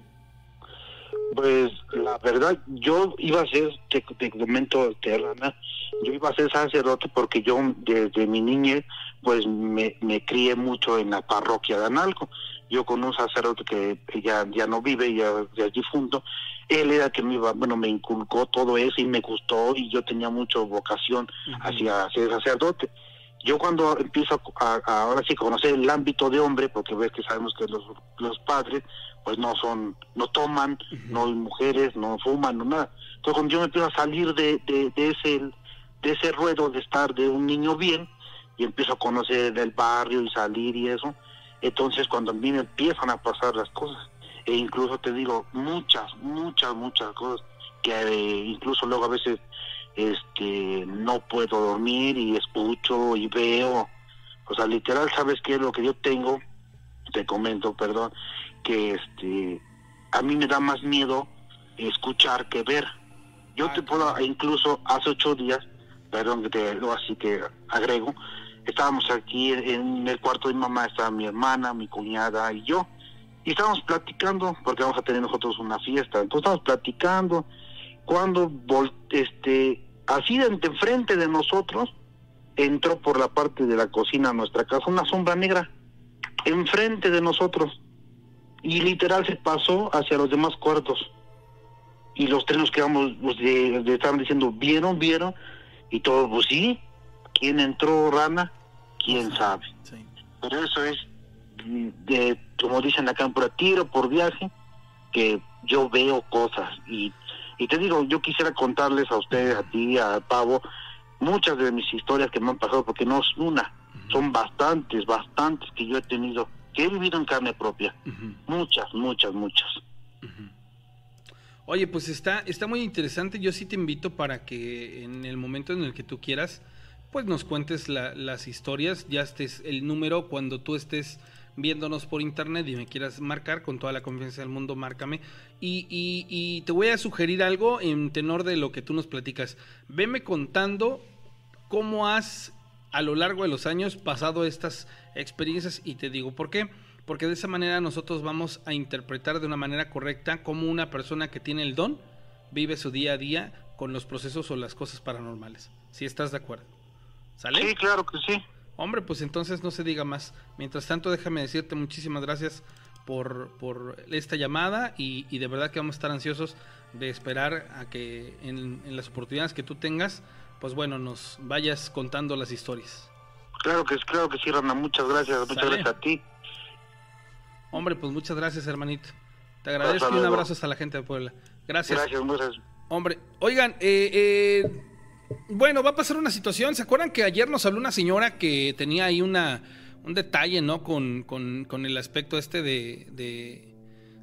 Pues la verdad, yo iba a ser, te, te comento, Terrana, yo iba a ser sacerdote porque yo desde mi niñez, pues me, me crié mucho en la parroquia de Analco yo con un sacerdote que ya, ya no vive, ya, ya es difunto, él era que me iba, bueno, me inculcó todo eso y me gustó y yo tenía mucha vocación hacia ser sacerdote. Yo cuando empiezo a, ahora sí conocer el ámbito de hombre, porque ves que sabemos que los, los padres pues no son, no toman, no hay mujeres, no fuman, no nada. Entonces cuando yo me empiezo a salir de, de, de ese de ese ruedo de estar de un niño bien y empiezo a conocer el barrio y salir y eso, entonces, cuando a mí me empiezan a pasar las cosas, e incluso te digo, muchas, muchas, muchas cosas, que eh, incluso luego a veces este no puedo dormir y escucho y veo, o sea, literal, ¿sabes qué es lo que yo tengo? Te comento, perdón, que este a mí me da más miedo escuchar que ver. Yo te puedo, incluso hace ocho días, perdón que te lo así que agrego, estábamos aquí en el cuarto de mi mamá, estaba mi hermana, mi cuñada y yo, y estábamos platicando, porque vamos a tener nosotros una fiesta, entonces estábamos platicando, cuando este, así de enfrente de nosotros, entró por la parte de la cocina a nuestra casa una sombra negra, enfrente de nosotros, y literal se pasó hacia los demás cuartos. Y los tres nos quedamos, pues, de, estaban diciendo, ¿vieron, vieron? Y todos, pues sí, ¿Quién entró rana? ¿Quién sabe? Pero eso es, de, como dicen acá, por tiro, por viaje, que yo veo cosas. Y, y te digo, yo quisiera contarles a ustedes, a ti, a Pavo, muchas de mis historias que me han pasado, porque no es una, son bastantes, bastantes que yo he tenido, que he vivido en carne propia. Muchas, muchas, muchas. Oye, pues está, está muy interesante. Yo sí te invito para que en el momento en el que tú quieras, pues nos cuentes las historias, ya estés el número cuando tú estés viéndonos por internet y me quieras marcar con toda la confianza del mundo, márcame. Y, y, te voy a sugerir algo en tenor de lo que tú nos platicas. Veme contando cómo has a lo largo de los años pasado estas experiencias y te digo por qué. Porque de esa manera nosotros vamos a interpretar de una manera correcta cómo una persona que tiene el don vive su día a día con los procesos o las cosas paranormales. Si estás de acuerdo. ¿Sale? Sí, claro que sí. Hombre, pues entonces no se diga más. Mientras tanto, déjame decirte muchísimas gracias por, por esta llamada y, y, de verdad que vamos a estar ansiosos de esperar a que en, las oportunidades que tú tengas, pues bueno, nos vayas contando las historias. Claro que, claro que sí, Rana. Muchas gracias. Muchas gracias a ti. Hombre, pues muchas gracias, hermanito. Te agradezco y un abrazo hasta la gente de Puebla. Gracias. Gracias, gracias. Hombre, oigan, eh, eh bueno, va a pasar una situación. ¿Se acuerdan que ayer nos habló una señora que tenía ahí una, un detalle, ¿no? Con, con, el aspecto este de, de,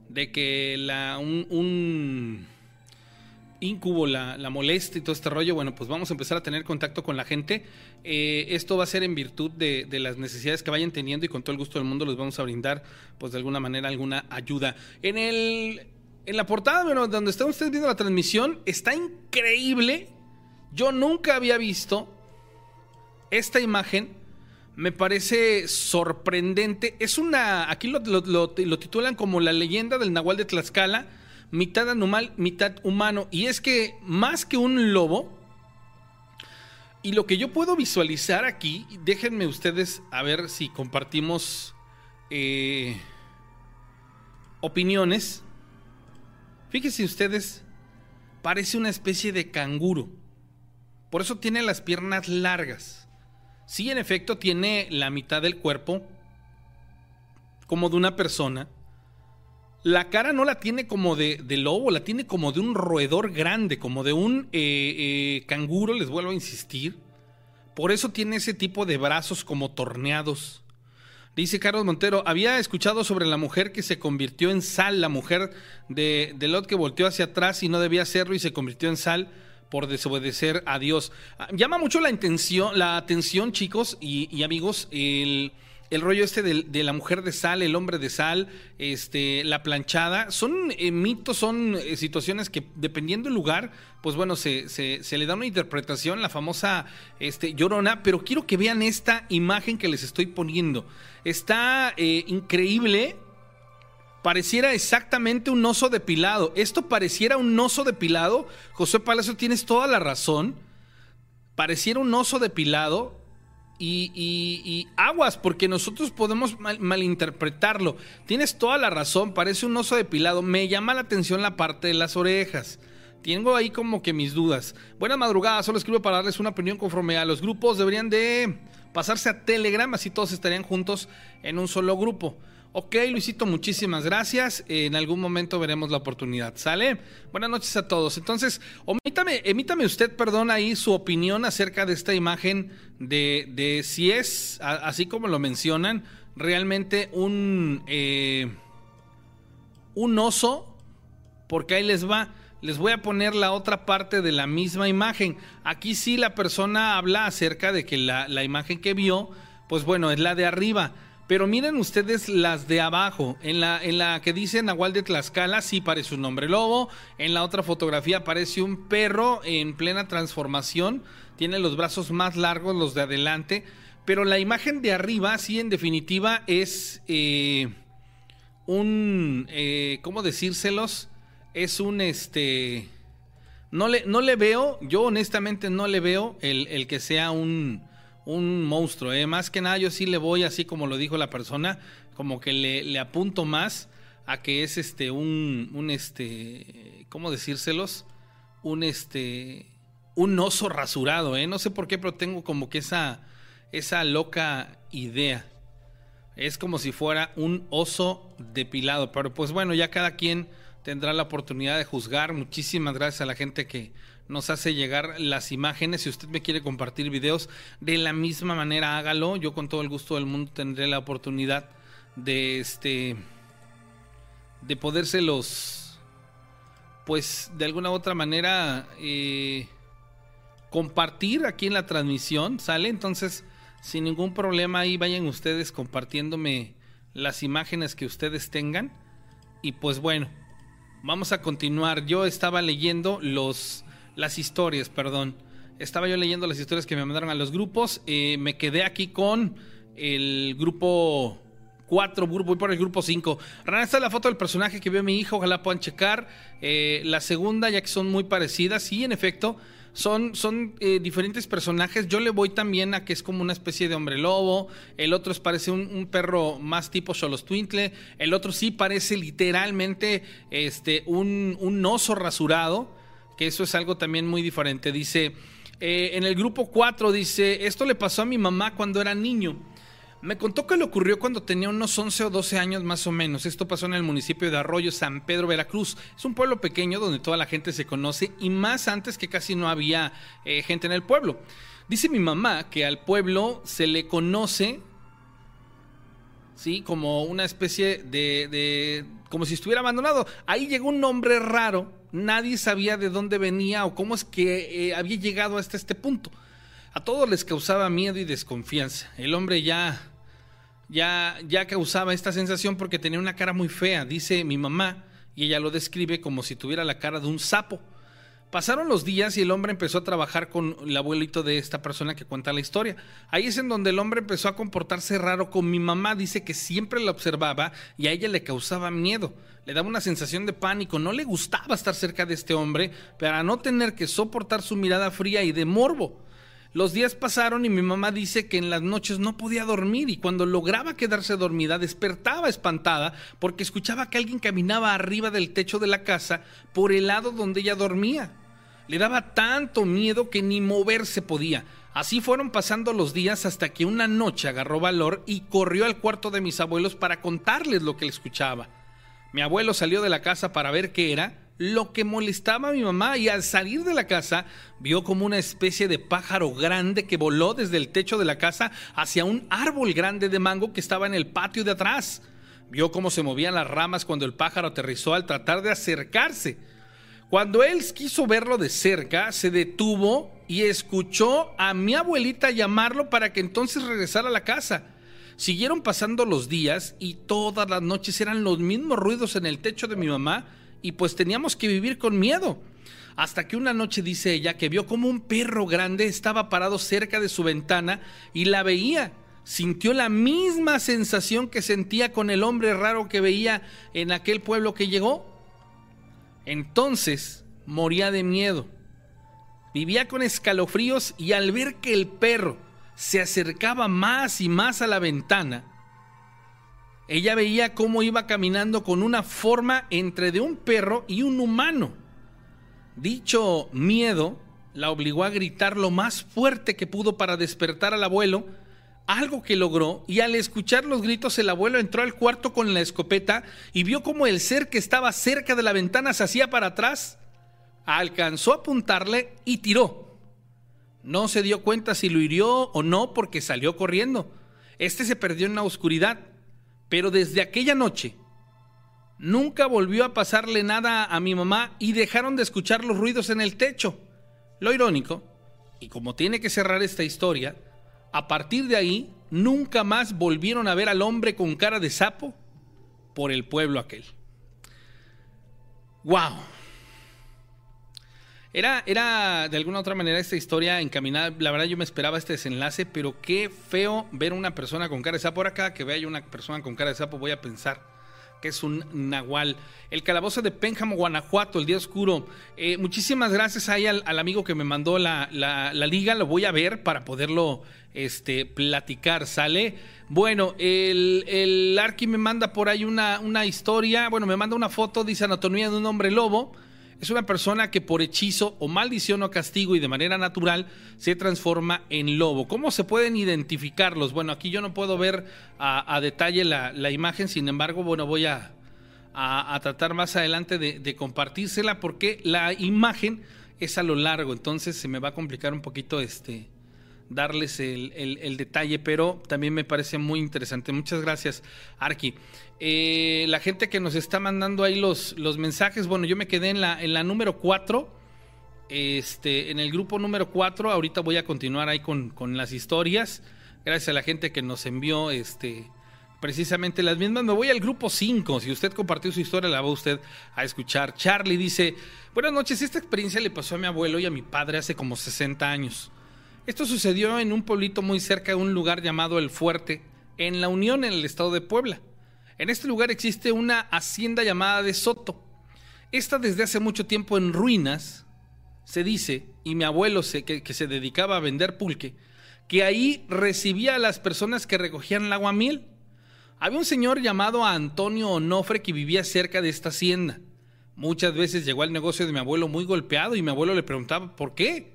de que la, un, un incubo la, la, molesta y todo este rollo. Bueno, pues vamos a empezar a tener contacto con la gente. Eh, esto va a ser en virtud de, de, las necesidades que vayan teniendo y con todo el gusto del mundo les vamos a brindar, pues de alguna manera, alguna ayuda. En el... En la portada, bueno, donde están ustedes viendo la transmisión, está increíble yo nunca había visto esta imagen. Me parece sorprendente. Es una. Aquí lo, titulan como la leyenda del Nahual de Tlaxcala. Mitad animal, mitad humano. Y es que más que un lobo. Y lo que yo puedo visualizar aquí. Déjenme ustedes a ver si compartimos. Eh, opiniones. Fíjense ustedes parece una especie de canguro. Por eso tiene las piernas largas. Sí, en efecto, tiene la mitad del cuerpo como de una persona. La cara no la tiene como de, lobo, la tiene como de un roedor grande, como de un eh, eh, canguro, les vuelvo a insistir. Por eso tiene ese tipo de brazos como torneados. Dice Carlos Montero, había escuchado sobre la mujer que se convirtió en sal, la mujer de, de Lot que volteó hacia atrás y no debía hacerlo y se convirtió en sal por desobedecer a Dios. Ah, llama mucho la, intención, la atención, chicos y, amigos, el el rollo este de, la mujer de sal, el hombre de sal, este, la planchada, son eh, mitos, son eh, situaciones que dependiendo del lugar, pues bueno, se, se, le da una interpretación, la famosa este, llorona, pero quiero que vean esta imagen que les estoy poniendo. Está eh, increíble, pareciera exactamente un oso depilado. Esto pareciera un oso depilado. José Palacio, tienes toda la razón. Pareciera un oso depilado y, aguas, porque nosotros podemos malinterpretarlo. Tienes toda la razón, parece un oso depilado. Me llama la atención la parte de las orejas. Tengo ahí como que mis dudas. Buenas madrugadas, solo escribo para darles una opinión conforme a los grupos. Deberían de pasarse a Telegram, así todos estarían juntos en un solo grupo. Ok, Luisito, muchísimas gracias. En algún momento veremos la oportunidad. ¿Sale? Buenas noches a todos. Entonces, omítame, emítame usted, perdón, ahí su opinión acerca de esta imagen de, de si es, así como lo mencionan, realmente un, eh, un oso, porque ahí les va. Les voy a poner la otra parte de la misma imagen. Aquí sí la persona habla acerca de que la, la imagen que vio, pues bueno, es la de arriba pero miren ustedes las de abajo. En la, en la que dice Nahual de Tlaxcala, sí parece un hombre lobo. En la otra fotografía parece un perro en plena transformación. Tiene los brazos más largos, los de adelante. Pero la imagen de arriba, sí, en definitiva, es eh, un. Eh, ¿Cómo decírselos? Es un este. No le, no le veo, yo honestamente no le veo el, el que sea un un monstruo. ¿eh? Más que nada yo sí le voy, así como lo dijo la persona, como que le, apunto más a que es este un, un este, ¿cómo decírselos? Un este, un oso rasurado, ¿eh? No sé por qué, pero tengo como que esa, esa loca idea. Es como si fuera un oso depilado, pero pues bueno, ya cada quien tendrá la oportunidad de juzgar. Muchísimas gracias a la gente que nos hace llegar las imágenes. Si usted me quiere compartir videos de la misma manera, hágalo. Yo con todo el gusto del mundo tendré la oportunidad de este de podérselos pues de alguna u otra manera eh, compartir aquí en la transmisión, ¿sale? Entonces, sin ningún problema ahí vayan ustedes compartiéndome las imágenes que ustedes tengan. Y pues bueno, vamos a continuar. Yo estaba leyendo los las historias, perdón. Estaba yo leyendo las historias que me mandaron a los grupos. Eh, me quedé aquí con el grupo 4, voy por el grupo 5. Rana, esta es la foto del personaje que vio mi hijo, ojalá puedan checar. Eh, la segunda, ya que son muy parecidas, sí, en efecto, son, son eh, diferentes personajes. Yo le voy también a que es como una especie de hombre lobo. El otro es, parece un, perro más tipo Cholos Twinkle. El otro sí parece literalmente este, un, un oso rasurado que eso es algo también muy diferente. Dice, eh, en el grupo 4 dice, esto le pasó a mi mamá cuando era niño. Me contó que le ocurrió cuando tenía unos 11 o 12 años más o menos. Esto pasó en el municipio de Arroyo, San Pedro, Veracruz. Es un pueblo pequeño donde toda la gente se conoce y más antes que casi no había eh, gente en el pueblo. Dice mi mamá que al pueblo se le conoce, ¿sí? Como una especie de, como si estuviera abandonado. Ahí llegó un nombre raro nadie sabía de dónde venía o cómo es que eh, había llegado hasta este punto. A todos les causaba miedo y desconfianza. El hombre ya, ya, ya causaba esta sensación porque tenía una cara muy fea, dice mi mamá, y ella lo describe como si tuviera la cara de un sapo. Pasaron los días y el hombre empezó a trabajar con el abuelito de esta persona que cuenta la historia. Ahí es en donde el hombre empezó a comportarse raro con mi mamá. Dice que siempre la observaba y a ella le causaba miedo. Le daba una sensación de pánico. No le gustaba estar cerca de este hombre para no tener que soportar su mirada fría y de morbo. Los días pasaron y mi mamá dice que en las noches no podía dormir y cuando lograba quedarse dormida despertaba espantada porque escuchaba que alguien caminaba arriba del techo de la casa por el lado donde ella dormía. Le daba tanto miedo que ni moverse podía. Así fueron pasando los días hasta que una noche agarró valor y corrió al cuarto de mis abuelos para contarles lo que le escuchaba. Mi abuelo salió de la casa para ver qué era lo que molestaba a mi mamá y al salir de la casa vio como una especie de pájaro grande que voló desde el techo de la casa hacia un árbol grande de mango que estaba en el patio de atrás. Vio cómo se movían las ramas cuando el pájaro aterrizó al tratar de acercarse. Cuando él quiso verlo de cerca, se detuvo y escuchó a mi abuelita llamarlo para que entonces regresara a la casa. Siguieron pasando los días y todas las noches eran los mismos ruidos en el techo de mi mamá y pues teníamos que vivir con miedo. Hasta que una noche dice ella que vio como un perro grande estaba parado cerca de su ventana y la veía. Sintió la misma sensación que sentía con el hombre raro que veía en aquel pueblo que llegó. Entonces moría de miedo. Vivía con escalofríos y al ver que el perro se acercaba más y más a la ventana, ella veía cómo iba caminando con una forma entre de un perro y un humano. Dicho miedo la obligó a gritar lo más fuerte que pudo para despertar al abuelo, algo que logró, y al escuchar los gritos el abuelo entró al cuarto con la escopeta y vio cómo el ser que estaba cerca de la ventana se hacía para atrás, alcanzó a apuntarle y tiró. No se dio cuenta si lo hirió o no porque salió corriendo. Este se perdió en la oscuridad. Pero desde aquella noche nunca volvió a pasarle nada a mi mamá y dejaron de escuchar los ruidos en el techo. Lo irónico, y como tiene que cerrar esta historia, a partir de ahí nunca más volvieron a ver al hombre con cara de sapo por el pueblo aquel. ¡Wow! Era, era de alguna otra manera esta historia encaminada. La verdad, yo me esperaba este desenlace, pero qué feo ver una persona con cara de sapo. Por acá que vea yo una persona con cara de sapo, voy a pensar que es un nahual. El calabozo de Pénjamo, Guanajuato, el día oscuro. Eh, muchísimas gracias ahí al, amigo que me mandó la, liga. Lo voy a ver para poderlo este, platicar, ¿sale? Bueno, el, el Arqui me manda por ahí una, una historia. Bueno, me manda una foto, dice anatomía de un hombre lobo es una persona que por hechizo o maldición o castigo y de manera natural se transforma en lobo. ¿Cómo se pueden identificarlos? Bueno, aquí yo no puedo ver a, detalle la, imagen, sin embargo, bueno, voy a, a, tratar más adelante de, compartírsela porque la imagen es a lo largo, entonces se me va a complicar un poquito este darles el, detalle, pero también me parece muy interesante. Muchas gracias, Arki. Eh, la gente que nos está mandando ahí los, los mensajes, bueno, yo me quedé en la, en la número 4, este, en el grupo número 4, ahorita voy a continuar ahí con, las historias, gracias a la gente que nos envió este, precisamente las mismas. Me voy al grupo 5, si usted compartió su historia la va usted a escuchar. Charlie dice, buenas noches, esta experiencia le pasó a mi abuelo y a mi padre hace como 60 años. Esto sucedió en un pueblito muy cerca de un lugar llamado El Fuerte, en La Unión, en el estado de Puebla. En este lugar existe una hacienda llamada de Soto. Esta desde hace mucho tiempo en ruinas, se dice, y mi abuelo se, que, que se dedicaba a vender pulque, que ahí recibía a las personas que recogían el agua miel. Había un señor llamado Antonio Onofre que vivía cerca de esta hacienda. Muchas veces llegó al negocio de mi abuelo muy golpeado y mi abuelo le preguntaba por qué.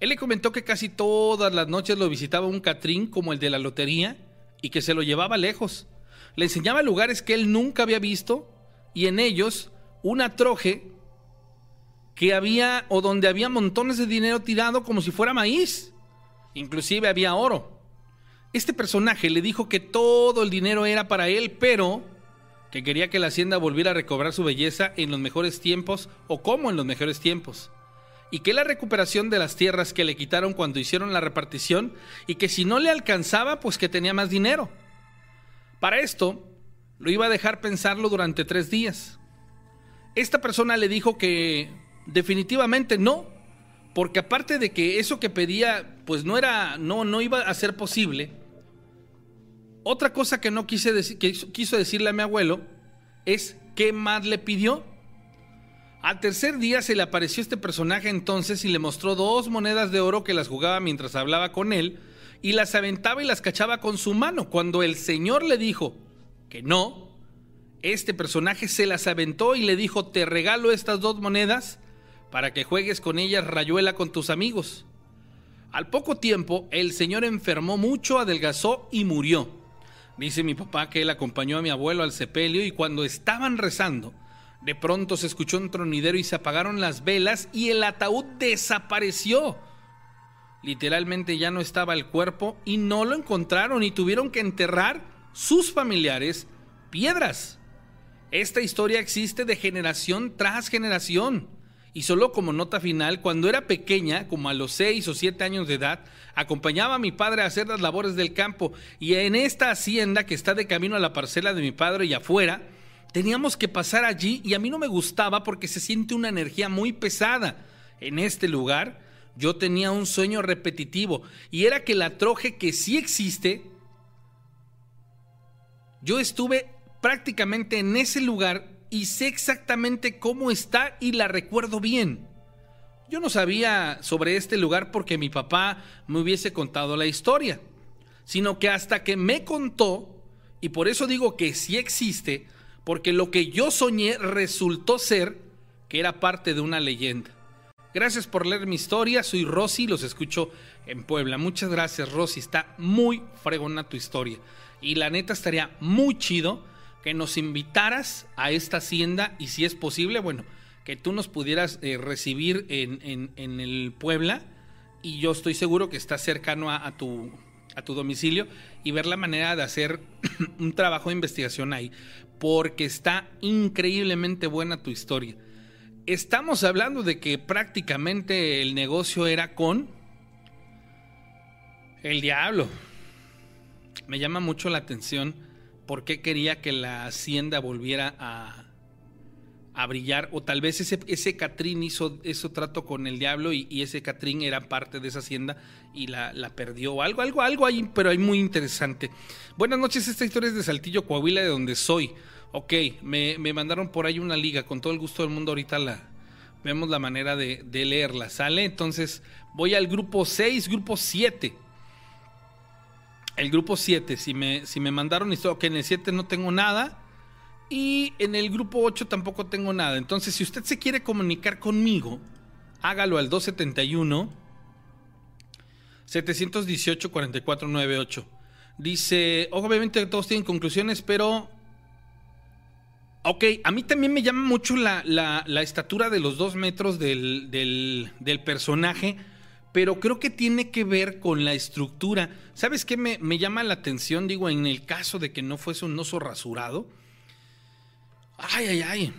Él le comentó que casi todas las noches lo visitaba un catrín como el de la lotería y que se lo llevaba lejos le enseñaba lugares que él nunca había visto y en ellos una troje que había o donde había montones de dinero tirado como si fuera maíz. Inclusive había oro. Este personaje le dijo que todo el dinero era para él, pero que quería que la hacienda volviera a recobrar su belleza en los mejores tiempos o como en los mejores tiempos. Y que la recuperación de las tierras que le quitaron cuando hicieron la repartición y que si no le alcanzaba, pues que tenía más dinero. Para esto, lo iba a dejar pensarlo durante tres días. Esta persona le dijo que definitivamente no, porque aparte de que eso que pedía, pues no era, no, no iba a ser posible. Otra cosa que no quise decir, que quiso decirle a mi abuelo es qué más le pidió. Al tercer día se le apareció este personaje entonces y le mostró dos monedas de oro que las jugaba mientras hablaba con él y las aventaba y las cachaba con su mano. Cuando el señor le dijo que no, este personaje se las aventó y le dijo, te regalo estas dos monedas para que juegues con ellas rayuela con tus amigos. Al poco tiempo, el señor enfermó mucho, adelgazó y murió. Dice mi papá que él acompañó a mi abuelo al sepelio y cuando estaban rezando, de pronto se escuchó un tronidero y se apagaron las velas y el ataúd desapareció. Literalmente ya no estaba el cuerpo y no lo encontraron y tuvieron que enterrar sus familiares piedras. Esta historia existe de generación tras generación. Y solo como nota final, cuando era pequeña, como a los 6 o 7 años de edad, acompañaba a mi padre a hacer las labores del campo y en esta hacienda que está de camino a la parcela de mi padre y afuera, teníamos que pasar allí y a mí no me gustaba porque se siente una energía muy pesada. En este lugar yo tenía un sueño repetitivo y era que la troje que sí existe, yo estuve prácticamente en ese lugar y sé exactamente cómo está y la recuerdo bien. Yo no sabía sobre este lugar porque mi papá me hubiese contado la historia, sino que hasta que me contó, y por eso digo que sí existe, porque lo que yo soñé resultó ser que era parte de una leyenda. Gracias por leer mi historia, soy Rosy, los escucho en Puebla. Muchas gracias Rosy, está muy fregona tu historia. Y la neta estaría muy chido que nos invitaras a esta hacienda y si es posible, bueno, que tú nos pudieras eh, recibir en, el Puebla y yo estoy seguro que está cercano a, tu, a tu domicilio y ver la manera de hacer un trabajo de investigación ahí, porque está increíblemente buena tu historia. Estamos hablando de que prácticamente el negocio era con el diablo. Me llama mucho la atención por qué quería que la hacienda volviera a, a brillar, o tal vez ese, ese Catrín hizo, eso trato con el diablo y, ese Catrín era parte de esa hacienda y la, la, perdió, algo, algo, algo ahí, pero hay muy interesante. Buenas noches, esta historia es de Saltillo, Coahuila, de donde soy. Ok, me, me mandaron por ahí una liga, con todo el gusto del mundo ahorita la vemos la manera de, leerla, ¿sale? Entonces voy al grupo 6, grupo 7 el grupo 7, si me, si me mandaron esto, que en el 7 no tengo nada. Y en el grupo 8 tampoco tengo nada. Entonces, si usted se quiere comunicar conmigo, hágalo al 271 718 4498. Dice, obviamente todos tienen conclusiones, pero... Ok, a mí también me llama mucho la, la, estatura de los dos metros del, del, del personaje pero creo que tiene que ver con la estructura. ¿Sabes qué me, llama la atención? Digo, en el caso de que no fuese un oso rasurado. Ay, ay, ay.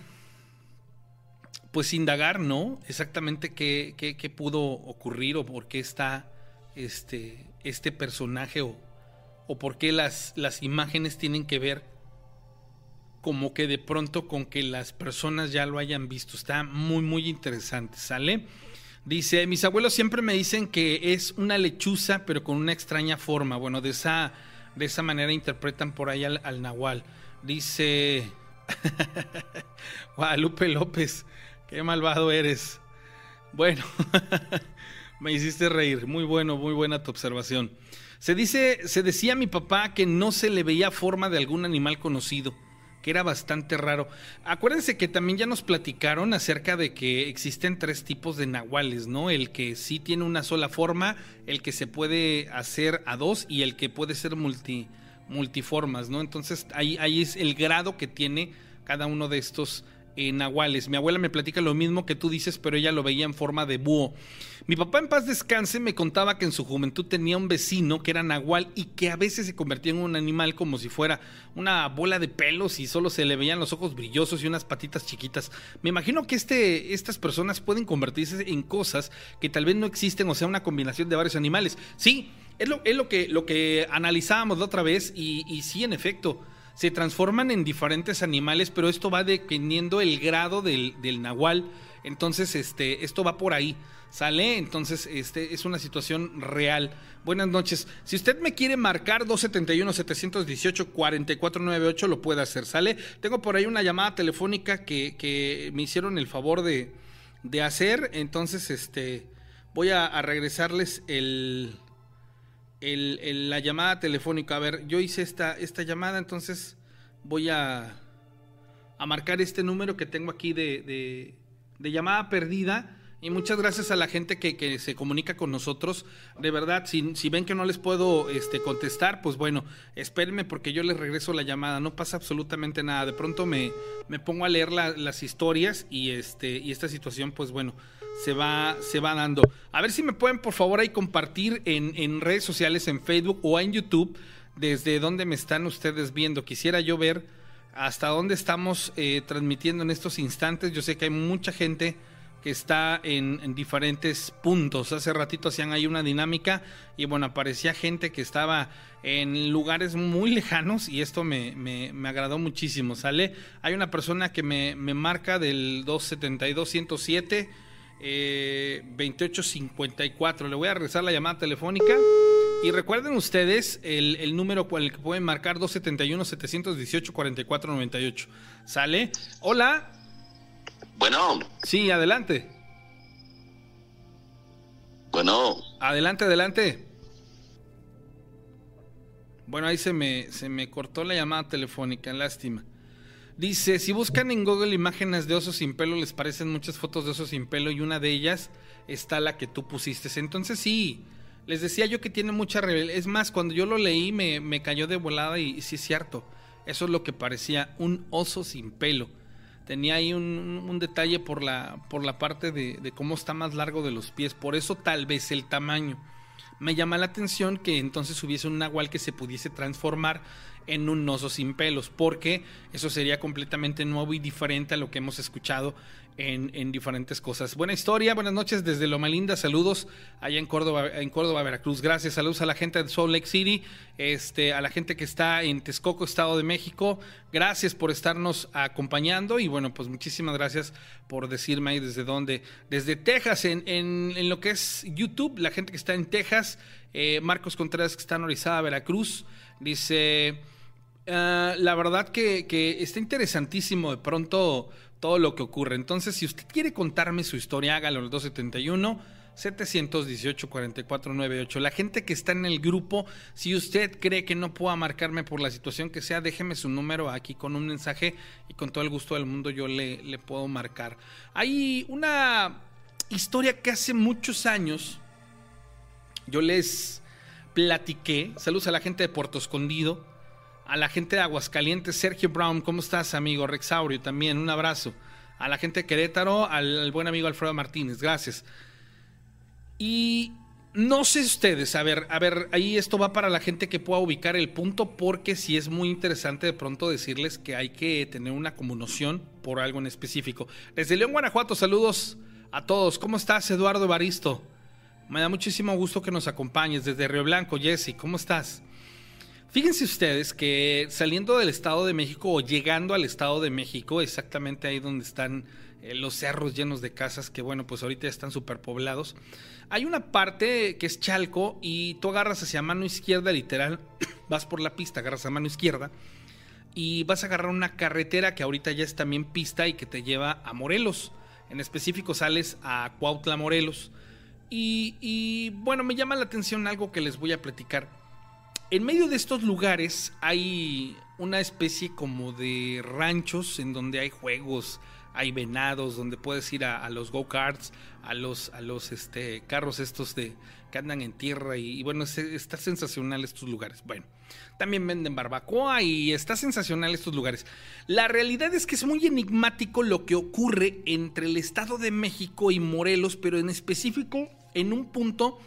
Pues indagar, ¿no? Exactamente qué, qué, pudo ocurrir o por qué está este, este personaje o, o por qué las, las imágenes tienen que ver como que de pronto con que las personas ya lo hayan visto. Está muy, muy interesante, ¿sale? Dice, mis abuelos siempre me dicen que es una lechuza, pero con una extraña forma. Bueno, de esa, de esa manera interpretan por ahí al, Nahual. Dice Guadalupe López, qué malvado eres. Bueno, me hiciste reír. Muy bueno, muy buena tu observación. Se dice, se decía a mi papá que no se le veía forma de algún animal conocido que era bastante raro. Acuérdense que también ya nos platicaron acerca de que existen tres tipos de nahuales, ¿no? El que sí tiene una sola forma, el que se puede hacer a dos y el que puede ser multi, multiformas, ¿no? Entonces ahí, ahí es el grado que tiene cada uno de estos eh, nahuales. Mi abuela me platica lo mismo que tú dices, pero ella lo veía en forma de búho. Mi papá en paz descanse me contaba que en su juventud tenía un vecino que era nahual y que a veces se convertía en un animal como si fuera una bola de pelos y solo se le veían los ojos brillosos y unas patitas chiquitas. Me imagino que este, estas personas pueden convertirse en cosas que tal vez no existen o sea una combinación de varios animales. Sí, es lo, es lo, que, lo que analizábamos la otra vez y, y sí, en efecto se transforman en diferentes animales, pero esto va dependiendo el grado del, del nahual. Entonces, este, esto va por ahí. ¿Sale? Entonces, este es una situación real. Buenas noches. Si usted me quiere marcar 271-718-4498, lo puede hacer. ¿Sale? Tengo por ahí una llamada telefónica que, me hicieron el favor de, de, hacer. Entonces, este voy a, regresarles el, el, la llamada telefónica. A ver, yo hice esta, esta llamada, entonces voy a, a marcar este número que tengo aquí de, de, llamada perdida y muchas gracias a la gente que, se comunica con nosotros. De verdad, si, si, ven que no les puedo este, contestar, pues bueno, espérenme porque yo les regreso la llamada. No pasa absolutamente nada. De pronto me, me pongo a leer las historias y, este, y esta situación, pues bueno, se va, se va dando. A ver si me pueden, por favor, ahí compartir en, en redes sociales, en Facebook o en YouTube, desde donde me están ustedes viendo. Quisiera yo ver hasta dónde estamos eh, transmitiendo en estos instantes. Yo sé que hay mucha gente que está en, diferentes puntos. Hace ratito hacían ahí una dinámica y bueno, aparecía gente que estaba en lugares muy lejanos y esto me, me, agradó muchísimo, ¿sale? Hay una persona que me, me marca del 272-107. 2854. Le voy a regresar la llamada telefónica. Y recuerden ustedes el, el número con el que pueden marcar 271-718-4498. ¿Sale? Hola. Bueno. Sí, adelante. Bueno. Adelante, adelante. Bueno, ahí se me, se me cortó la llamada telefónica, lástima. Dice, si buscan en Google imágenes de osos sin pelo, les parecen muchas fotos de osos sin pelo y una de ellas está la que tú pusiste. Entonces sí, les decía yo que tiene mucha rebelión. Es más, cuando yo lo leí me, me cayó de volada y, sí es cierto. Eso es lo que parecía un oso sin pelo tenía ahí un, detalle por la, por la parte de, de, cómo está más largo de los pies, por eso tal vez el tamaño. Me llama la atención que entonces hubiese un nahual que se pudiese transformar en un oso sin pelos, porque eso sería completamente nuevo y diferente a lo que hemos escuchado en, diferentes cosas. Buena historia, buenas noches desde Loma Linda, saludos allá en Córdoba, en Córdoba, Veracruz. Gracias, saludos a la gente de Salt Lake City, este, a la gente que está en Texcoco, Estado de México. Gracias por estarnos acompañando y bueno, pues muchísimas gracias por decirme ahí desde dónde. Desde Texas, en, en, lo que es YouTube, la gente que está en Texas, eh, Marcos Contreras que está en Orizaba, Veracruz, dice... Ah, la verdad que, está interesantísimo de pronto todo lo que ocurre. Entonces, si usted quiere contarme su historia, hágalo al 271 718 4498. La gente que está en el grupo, si usted cree que no pueda marcarme por la situación que sea, déjeme su número aquí con un mensaje y con todo el gusto del mundo yo le puedo marcar. Hay una historia que hace muchos años yo les platiqué. Saludos a la gente de Puerto Escondido a la gente de Aguascalientes, Sergio Brown, ¿cómo estás, amigo? Rexaurio también, un abrazo. A la gente de Querétaro, al, buen amigo Alfredo Martínez, gracias. Y no sé ustedes, a ver, a ver, ahí esto va para la gente que pueda ubicar el punto, porque sí es muy interesante de pronto decirles que hay que tener una noción por algo en específico. Desde León, Guanajuato, saludos a todos. ¿Cómo estás, Eduardo Baristo? Me da muchísimo gusto que nos acompañes. Desde Río Blanco, Jesse, ¿cómo estás? Fíjense ustedes que saliendo del Estado de México o llegando al Estado de México, exactamente ahí donde están eh, los cerros llenos de casas que bueno, pues ahorita están superpoblados, hay una parte que es Chalco y tú agarras hacia mano izquierda literal, vas por la pista, agarras a mano izquierda y vas a agarrar una carretera que ahorita ya es también pista y que te lleva a Morelos. En específico sales a Cuautla, Morelos. Y, y bueno, me llama la atención algo que les voy a platicar en medio de estos lugares hay una especie como de ranchos en donde hay juegos, hay venados, donde puedes ir a, los go-karts, a los, a los este, carros estos de, que andan en tierra y, bueno, está sensacional estos lugares. Bueno, también venden barbacoa y está sensacional estos lugares. La realidad es que es muy enigmático lo que ocurre entre el Estado de México y Morelos, pero en específico en un punto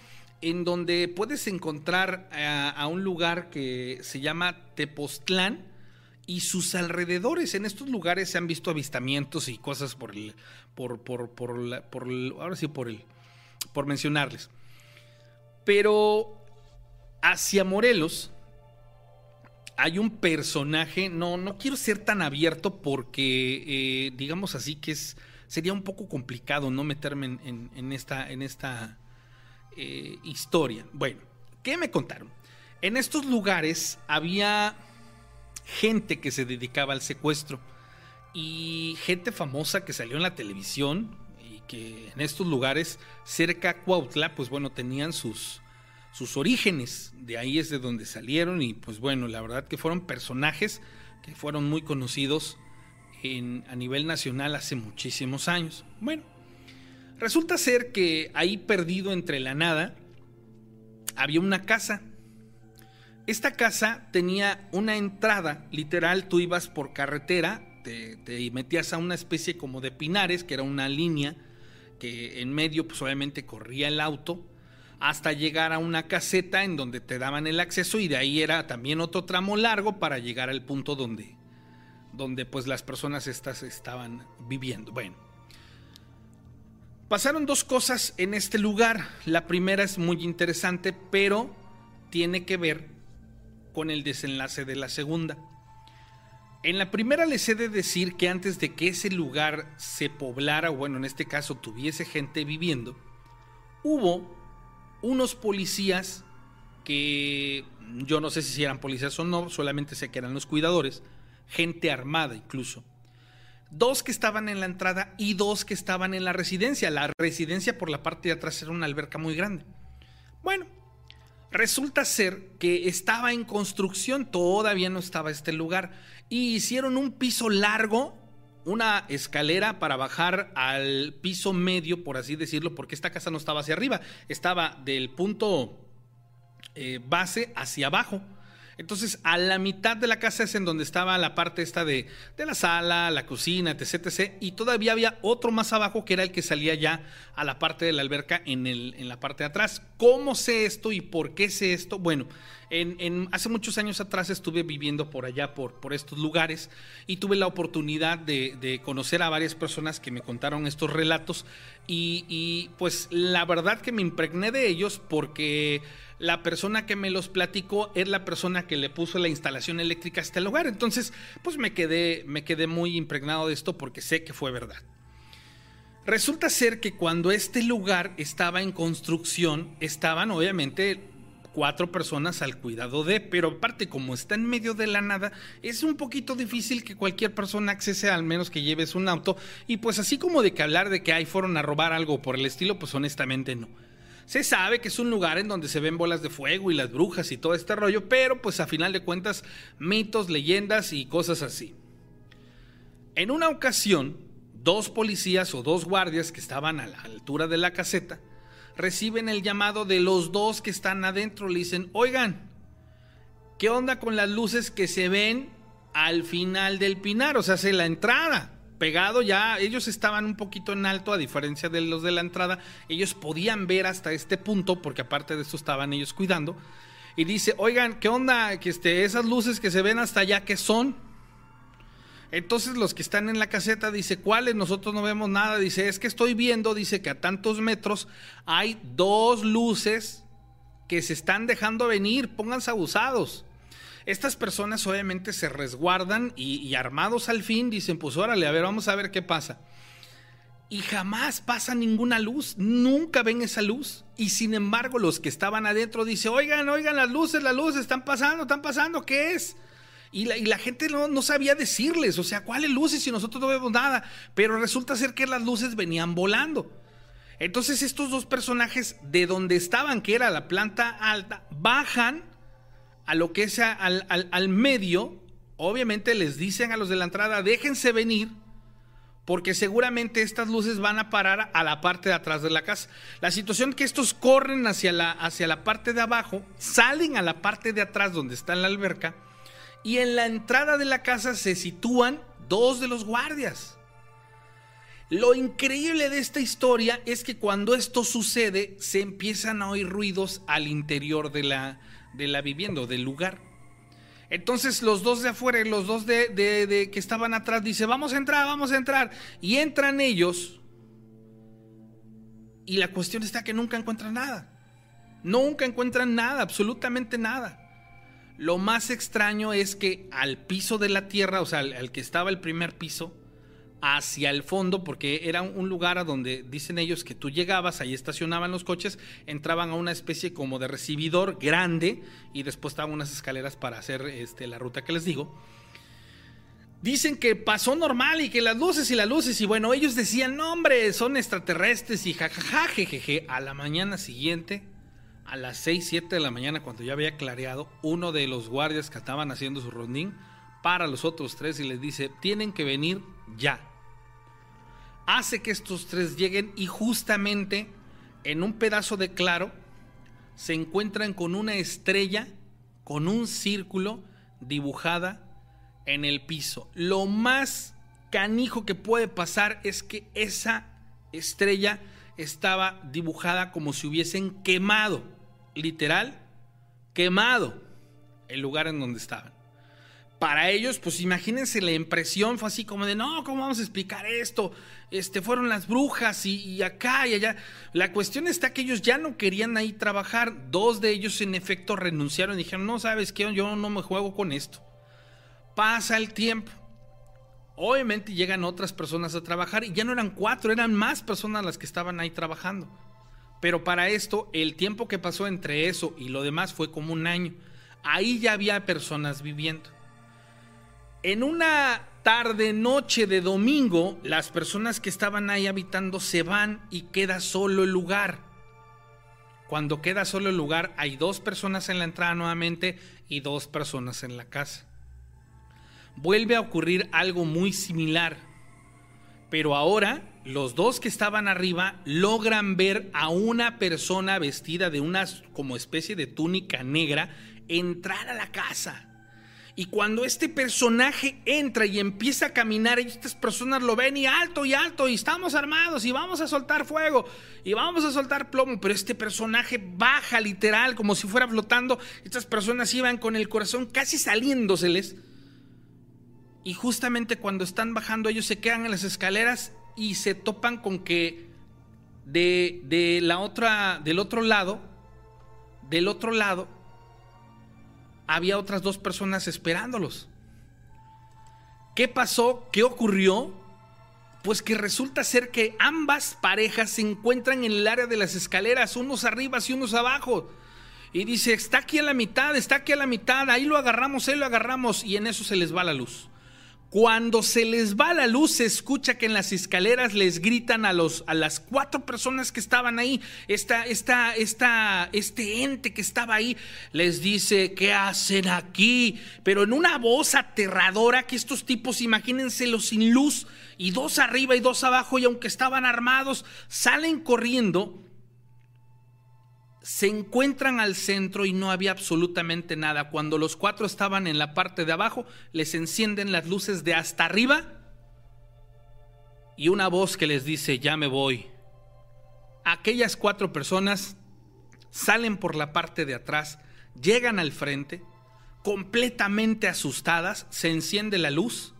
en donde puedes encontrar a, un lugar que se llama Tepoztlán y sus alrededores. En estos lugares se han visto avistamientos y cosas por el, por, por, por, por ahora sí por el, por mencionarles. Pero hacia Morelos hay un personaje, no, no quiero ser tan abierto porque, eh, digamos así, que es, sería un poco complicado no meterme en, esta, en esta eh, historia. Bueno, ¿qué me contaron? En estos lugares había gente que se dedicaba al secuestro y gente famosa que salió en la televisión y que en estos lugares cerca a Cuautla, pues bueno, tenían sus, sus orígenes. De ahí es de donde salieron y pues bueno, la verdad que fueron personajes que fueron muy conocidos a nivel nacional hace muchísimos años. Bueno, resulta ser que ahí perdido entre la nada había una casa. Esta casa tenía una entrada, literal, tú ibas por carretera, te, metías a una especie como de pinares, que era una línea que en medio pues obviamente corría el auto hasta llegar a una caseta en donde te daban el acceso y de ahí era también otro tramo largo para llegar al punto donde, donde pues las personas estas estaban viviendo. Bueno, pasaron dos cosas en este lugar. La primera es muy interesante, pero tiene que ver con el desenlace de la segunda. En la primera les he de decir que antes de que ese lugar se poblara, bueno, en este caso tuviese gente viviendo, hubo unos policías que yo no sé si eran policías o no, solamente sé que eran los cuidadores, gente armada incluso. Dos que estaban en la entrada y dos que estaban en la residencia. La residencia por la parte de atrás era una alberca muy grande. Bueno, resulta ser que estaba en construcción, todavía no estaba este lugar, y hicieron un piso largo una escalera para bajar al piso medio, por así decirlo, porque esta casa no estaba hacia arriba, estaba del punto eh, base hacia abajo. Entonces, a la mitad de la casa es en donde estaba la parte esta de, de, la sala, la cocina, etc. Y todavía había otro más abajo que era el que salía ya a la parte de la alberca en, el, en la parte de atrás. ¿Cómo sé esto y por qué sé esto? Bueno, en, hace muchos años atrás estuve viviendo por allá, por, por estos lugares, y tuve la oportunidad de, conocer a varias personas que me contaron estos relatos. Y pues la verdad que me impregné de ellos porque la persona que me los platicó es la persona que le puso la instalación eléctrica a este lugar. Entonces, pues me quedé, me quedé muy impregnado de esto porque sé que fue verdad. Resulta ser que cuando este lugar estaba en construcción, estaban obviamente cuatro personas al cuidado de, pero aparte como está en medio de la nada, es un poquito difícil que cualquier persona accese, al menos que lleves un auto, y pues así como de que hablar de que ahí fueron a robar algo por el estilo, pues honestamente no. Se sabe que es un lugar en donde se ven bolas de fuego y las brujas y todo este rollo, pero pues a final de cuentas mitos, leyendas y cosas así. En una ocasión, dos policías o dos guardias que estaban a la altura de la caseta reciben el llamado de los dos que están adentro. Le dicen, oigan, ¿qué onda con las luces que se ven al final del pinar? O sea, hace la entrada pegado ya, ellos estaban un poquito en alto a diferencia de los de la entrada, ellos podían ver hasta este punto porque aparte de esto estaban ellos cuidando y dice, "Oigan, ¿qué onda? Que este esas luces que se ven hasta allá qué son?" Entonces los que están en la caseta dice, "¿Cuáles? Nosotros no vemos nada." Dice, "Es que estoy viendo, dice que a tantos metros hay dos luces que se están dejando venir, pónganse abusados." Estas personas obviamente se resguardan y, armados al fin dicen, pues órale, a ver, vamos a ver qué pasa. Y jamás pasa ninguna luz, nunca ven esa luz. Y sin embargo, los que estaban adentro dicen, oigan, oigan, las luces, las luces están pasando, están pasando, ¿qué es? Y la, gente no, no, sabía decirles, o sea, ¿cuáles luces si nosotros no vemos nada? Pero resulta ser que las luces venían volando. Entonces estos dos personajes de donde estaban, que era la planta alta, bajan a lo que es al, medio, obviamente les dicen a los de la entrada, déjense venir, porque seguramente estas luces van a parar a la parte de atrás de la casa. La situación que estos corren hacia la, hacia la parte de abajo, salen a la parte de atrás donde está la alberca, y en la entrada de la casa se sitúan dos de los guardias. Lo increíble de esta historia es que cuando esto sucede, se empiezan a oír ruidos al interior de la, de la vivienda del lugar. Entonces los dos de afuera y los dos de, de, que estaban atrás dice, vamos a entrar, vamos a entrar. Y entran ellos. Y la cuestión está que nunca encuentran nada. Nunca encuentran nada, absolutamente nada. Lo más extraño es que al piso de la tierra, o sea, al, que estaba el primer piso, hacia el fondo, porque era un lugar a donde dicen ellos que tú llegabas, ahí estacionaban los coches, entraban a una especie como de recibidor grande y después estaban unas escaleras para hacer este, la ruta que les digo. Dicen que pasó normal y que las luces y las luces, y bueno, ellos decían, no hombre, son extraterrestres y jajaja, jejeje. A la mañana siguiente, a las 6, 7 de la mañana, cuando ya había clareado, uno de los guardias que estaban haciendo su rondín para los otros tres y les dice, tienen que venir ya. Hace que estos tres lleguen y justamente en un pedazo de claro se encuentran con una estrella, con un círculo dibujada en el piso. Lo más canijo que puede pasar es que esa estrella estaba dibujada como si hubiesen quemado literal, quemado el lugar en donde estaban. Para ellos, pues imagínense la impresión, fue así como de, no, ¿cómo vamos a explicar esto? Este, fueron las brujas y, acá y allá. La cuestión está que ellos ya no querían ahí trabajar. Dos de ellos en efecto renunciaron y dijeron, no, sabes qué, yo no me juego con esto. Pasa el tiempo. Obviamente llegan otras personas a trabajar y ya no eran cuatro, eran más personas las que estaban ahí trabajando. Pero para esto, el tiempo que pasó entre eso y lo demás fue como un año. Ahí ya había personas viviendo. En una tarde, noche de domingo, las personas que estaban ahí habitando se van y queda solo el lugar. Cuando queda solo el lugar, hay dos personas en la entrada nuevamente y dos personas en la casa. Vuelve a ocurrir algo muy similar, pero ahora los dos que estaban arriba logran ver a una persona vestida de una como especie de túnica negra entrar a la casa. Y cuando este personaje entra y empieza a caminar, estas personas lo ven y alto y alto, y estamos armados y vamos a soltar fuego y vamos a soltar plomo, pero este personaje baja literal como si fuera flotando. Estas personas iban con el corazón casi saliéndoseles. Y justamente cuando están bajando ellos se quedan en las escaleras y se topan con que de, la otra, del otro lado, del otro lado, había otras dos personas esperándolos. ¿Qué pasó? ¿Qué ocurrió? Pues que resulta ser que ambas parejas se encuentran en el área de las escaleras, unos arriba y unos abajo. Y dice, está aquí a la mitad, está aquí a la mitad, ahí lo agarramos, ahí lo agarramos, y en eso se les va la luz. Cuando se les va la luz, se escucha que en las escaleras les gritan a, los, a las cuatro personas que estaban ahí, esta, esta, esta, este ente que estaba ahí, les dice, ¿qué hacen aquí? Pero en una voz aterradora que estos tipos, imagínenselo sin luz, y dos arriba y dos abajo, y aunque estaban armados, salen corriendo se encuentran al centro y no había absolutamente nada. Cuando los cuatro estaban en la parte de abajo, les encienden las luces de hasta arriba y una voz que les dice, ya me voy. Aquellas cuatro personas salen por la parte de atrás, llegan al frente, completamente asustadas, se enciende la luz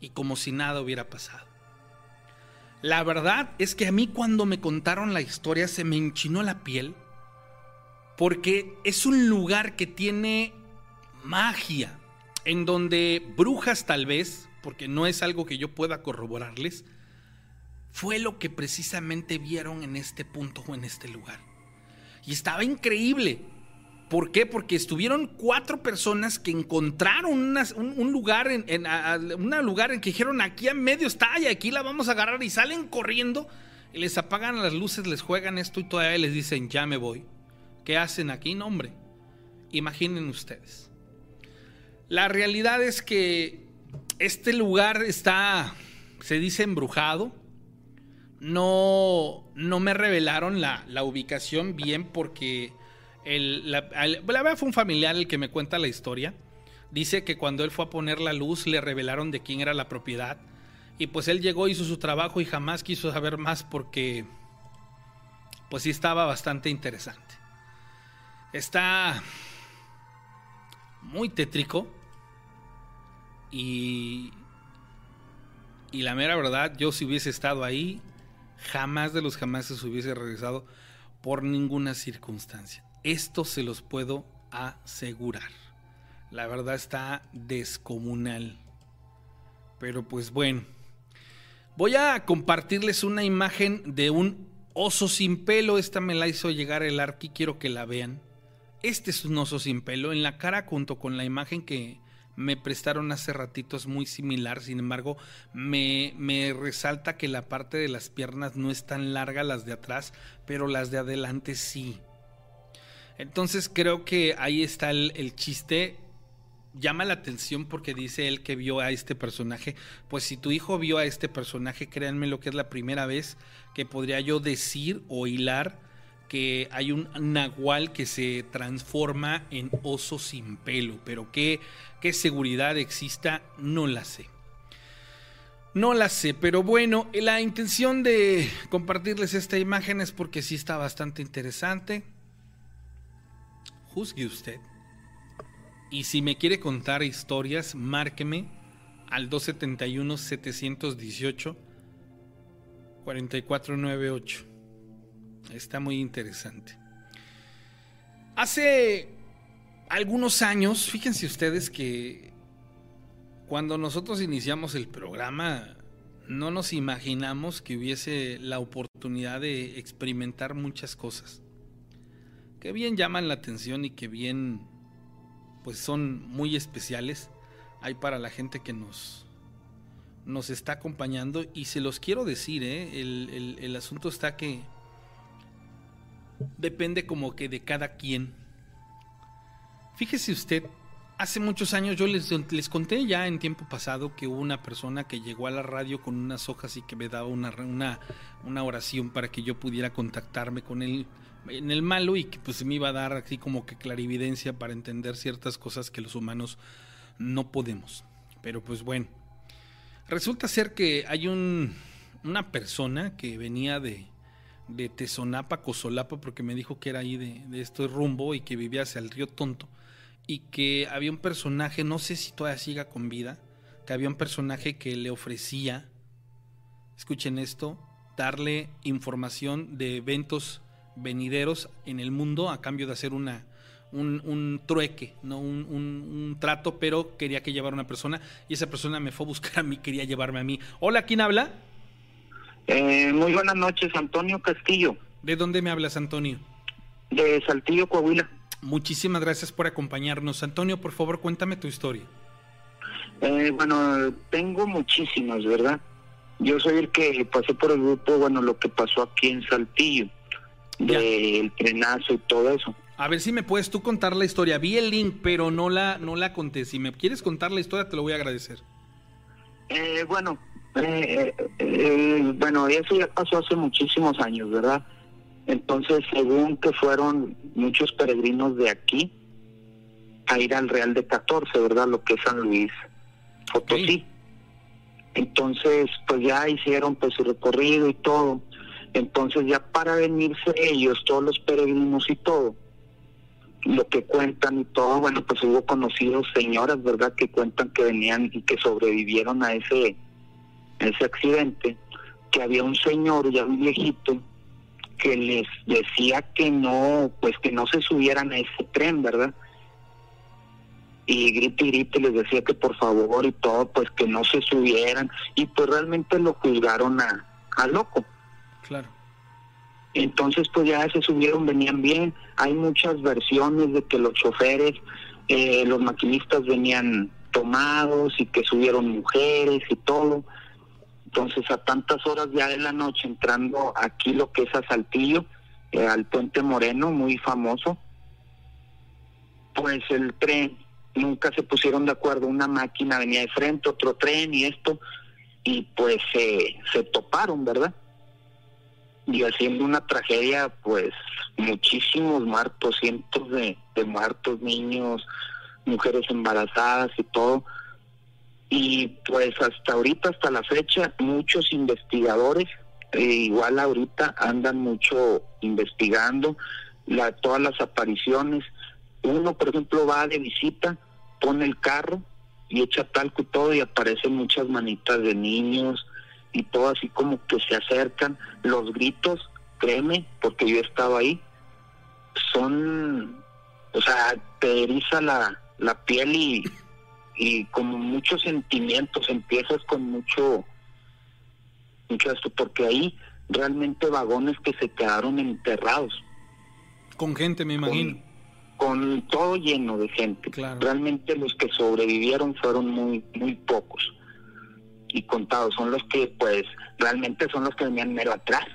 y como si nada hubiera pasado. La verdad es que a mí cuando me contaron la historia se me enchinó la piel porque es un lugar que tiene magia, en donde brujas tal vez, porque no es algo que yo pueda corroborarles, fue lo que precisamente vieron en este punto o en este lugar. Y estaba increíble. ¿Por qué? Porque estuvieron cuatro personas que encontraron un, lugar en, lugar en que dijeron aquí a medio está y aquí la vamos a agarrar y salen corriendo y les apagan las luces, les juegan esto y todavía les dicen ya me voy. ¿Qué hacen aquí? No, hombre. Imaginen ustedes. La realidad es que este lugar está, se dice, embrujado. No, no me revelaron la, ubicación bien porque el, la, la verdad fue un familiar el que me cuenta la historia. Dice que cuando él fue a poner la luz le revelaron de quién era la propiedad. Y pues él llegó, hizo su trabajo y jamás quiso saber más porque pues sí estaba bastante interesante. Está muy tétrico. Y, y la mera verdad, yo si hubiese estado ahí, jamás de los jamás se hubiese regresado por ninguna circunstancia. Esto se los puedo asegurar. La verdad está descomunal. Pero pues bueno. Voy a compartirles una imagen de un oso sin pelo. Esta me la hizo llegar el Arqui, quiero que la vean. Este es un oso sin pelo. En la cara junto con la imagen que me prestaron hace ratito es muy similar. Sin embargo, me, me resalta que la parte de las piernas no es tan larga las de atrás, pero las de adelante sí. Entonces creo que ahí está el, el chiste llama la atención porque dice él que vio a este personaje. Pues si tu hijo vio a este personaje, créanme lo que es la primera vez que podría yo decir o hilar que hay un nahual que se transforma en oso sin pelo. Pero qué, qué seguridad exista, no la sé. No la sé, pero bueno, la intención de compartirles esta imagen es porque sí está bastante interesante. Juzgue usted. Y si me quiere contar historias, márqueme al 271-718-4498. Está muy interesante. Hace algunos años, fíjense ustedes que cuando nosotros iniciamos el programa, no nos imaginamos que hubiese la oportunidad de experimentar muchas cosas. Que bien llaman la atención y que bien pues son muy especiales. Hay para la gente que nos, nos está acompañando y se los quiero decir, ¿eh? el, el asunto está que depende como que de cada quien. Fíjese usted, hace muchos años yo les, les, conté ya en tiempo pasado que hubo una persona que llegó a la radio con unas hojas y que me daba una, una, una oración para que yo pudiera contactarme con él en el malo y que pues me iba a dar así como que clarividencia para entender ciertas cosas que los humanos no podemos. Pero pues bueno, resulta ser que hay un, una persona que venía de, de Tezonapa, Cosolapa, porque me dijo que era ahí de, de este rumbo y que vivía hacia el río Tonto y que había un personaje, no sé si todavía siga con vida, que había un personaje que le ofrecía, escuchen esto, darle información de eventos venideros en el mundo a cambio de hacer una, un, trueque, ¿no? Un, trato, pero quería que llevara una persona y esa persona me fue a buscar a mí, quería llevarme a mí. Hola, ¿quién habla? Eh, muy buenas noches, Antonio Castillo. ¿De dónde me hablas, Antonio? De Saltillo, Coahuila. Muchísimas gracias por acompañarnos. Antonio, por favor, cuéntame tu historia. Eh, bueno, tengo muchísimas, ¿verdad? Yo soy el que pasé por el grupo, bueno, lo que pasó aquí en Saltillo del trenazo y todo eso. A ver si me puedes tú contar la historia. Vi el link, pero no la, no la conté. Si me quieres contar la historia, te lo voy a agradecer. Eh, bueno, eh, eh, bueno, eso ya pasó hace muchísimos años, ¿verdad? Entonces, según que fueron muchos peregrinos de aquí a ir al Real de 14, ¿verdad? Lo que es San Luis Potosí. Entonces, pues ya hicieron pues su recorrido y todo. Entonces ya para venirse ellos, todos los peregrinos y todo, lo que cuentan y todo, bueno, pues hubo conocidos señoras, ¿verdad?, que cuentan que venían y que sobrevivieron a ese, ese accidente, que había un señor ya un viejito que les decía que no, pues que no se subieran a ese tren, ¿verdad? Y grite y grite les decía que por favor y todo, pues que no se subieran, y pues realmente lo juzgaron a, a loco. Claro. Entonces, pues ya se subieron, venían bien. Hay muchas versiones de que los choferes, eh, los maquinistas venían tomados y que subieron mujeres y todo. Entonces, a tantas horas ya de la noche, entrando aquí lo que es a Saltillo, eh, al Puente Moreno, muy famoso, pues el tren, nunca se pusieron de acuerdo. Una máquina venía de frente, otro tren y esto, y pues se toparon, ¿verdad? y haciendo una tragedia, pues muchísimos muertos, cientos de, muertos, niños, mujeres embarazadas y todo. Y pues hasta ahorita, hasta la fecha, muchos investigadores, eh, igual ahorita andan mucho investigando todas las apariciones. Uno, por ejemplo, va de visita, pone el carro y echa talco y todo y aparecen muchas manitas de niños, y todo así como que se acercan. Los gritos, créeme, porque yo estaba ahí, son, o sea, te eriza la, la piel y, y como muchos sentimientos, empiezas con mucho, mucho esto, porque ahí realmente vagones que se quedaron enterrados. Con gente, me imagino. Con, todo lleno de gente. Claro. Realmente los que sobrevivieron fueron muy, muy pocos y contados. Son los que, pues, realmente son los que venían mero atrás.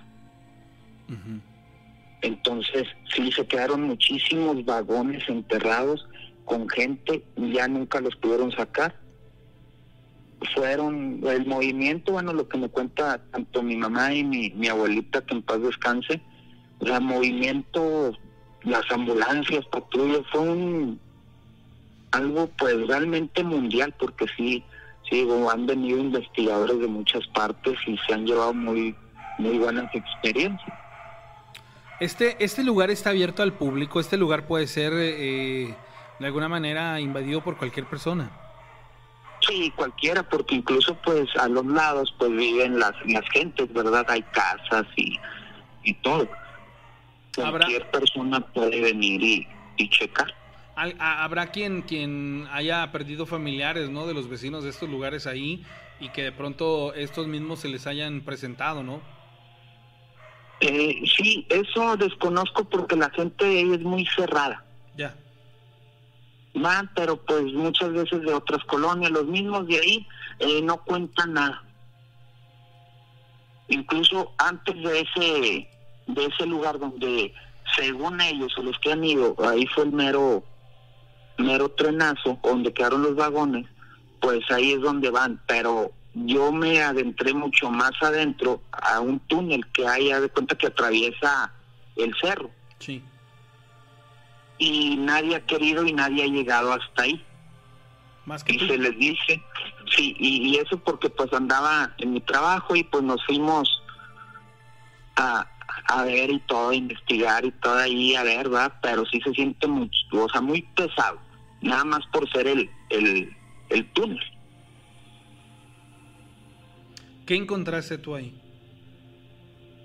Entonces, sí, se quedaron muchísimos vagones enterrados con gente, ya nunca los pudieron sacar. Fueron el movimiento, bueno, lo que me cuenta tanto mi mamá y mi, mi abuelita, que en paz descanse, el movimiento, las ambulancias, patrullas, fue un, algo pues realmente mundial, porque sí, sí, han venido investigadores de muchas partes y se han llevado muy, muy buenas experiencias. Este, este lugar está abierto al público. Este lugar puede ser eh, de alguna manera invadido por cualquier persona. Sí, cualquiera, porque incluso pues a los lados pues viven las, las gentes, ¿verdad? Hay casas y, y todo. Habrá- Cualquier persona puede venir y, y checar. Habrá quien, quien haya perdido familiares, ¿no? De los vecinos de estos lugares ahí y que de pronto estos mismos se les hayan presentado, ¿no? Eh, sí, eso desconozco porque la gente es muy cerrada. Ya. Van, pero pues muchas veces de otras colonias, los mismos de ahí eh, no cuentan nada. Incluso antes de ese de ese lugar donde según ellos o los que han ido, ahí fue el mero mero trenazo donde quedaron los vagones, pues ahí es donde van, pero yo me adentré mucho más adentro a un túnel que hay, de cuenta que atraviesa el cerro Sí. Y nadie ha querido y nadie ha llegado hasta ahí. Más que Y tú. se les dice, sí, y, y eso porque pues andaba en mi trabajo y pues nos fuimos a, a ver y todo, a investigar y todo ahí, a ver, ¿verdad? Pero sí se siente mucho, o sea, muy pesado, nada más por ser el, el, el túnel. ¿Qué encontraste tú ahí?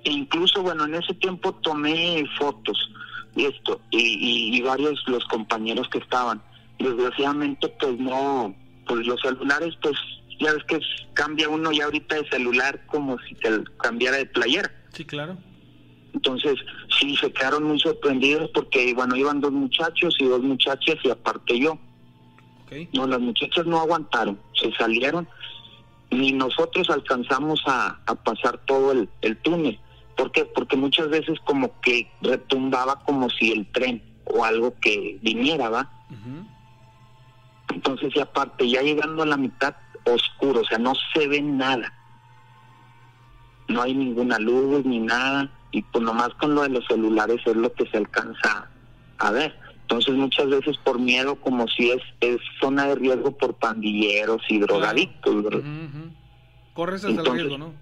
E incluso, bueno, en ese tiempo tomé fotos esto, y, y, y varios los compañeros que estaban. Desgraciadamente, pues no, pues los celulares, pues ya ves que cambia uno ya ahorita de celular como si te cambiara de playera. Sí, claro. Entonces, sí, se quedaron muy sorprendidos porque, bueno, iban dos muchachos y dos muchachas y aparte yo. No, las muchachas no aguantaron, se salieron ni nosotros alcanzamos a, a pasar todo el, el túnel. ¿Por qué? Porque muchas veces como que retumbaba como si el tren o algo que viniera, ¿va? Entonces, y aparte, ya llegando a la mitad, oscuro, o sea, no se ve nada. No hay ninguna luz ni nada, y pues nomás con lo de los celulares es lo que se alcanza a ver. Entonces, muchas veces por miedo, como si es, es zona de riesgo por pandilleros y drogadictos. Ujú, ujú. Corres hasta el Entonces- riesgo, ¿no?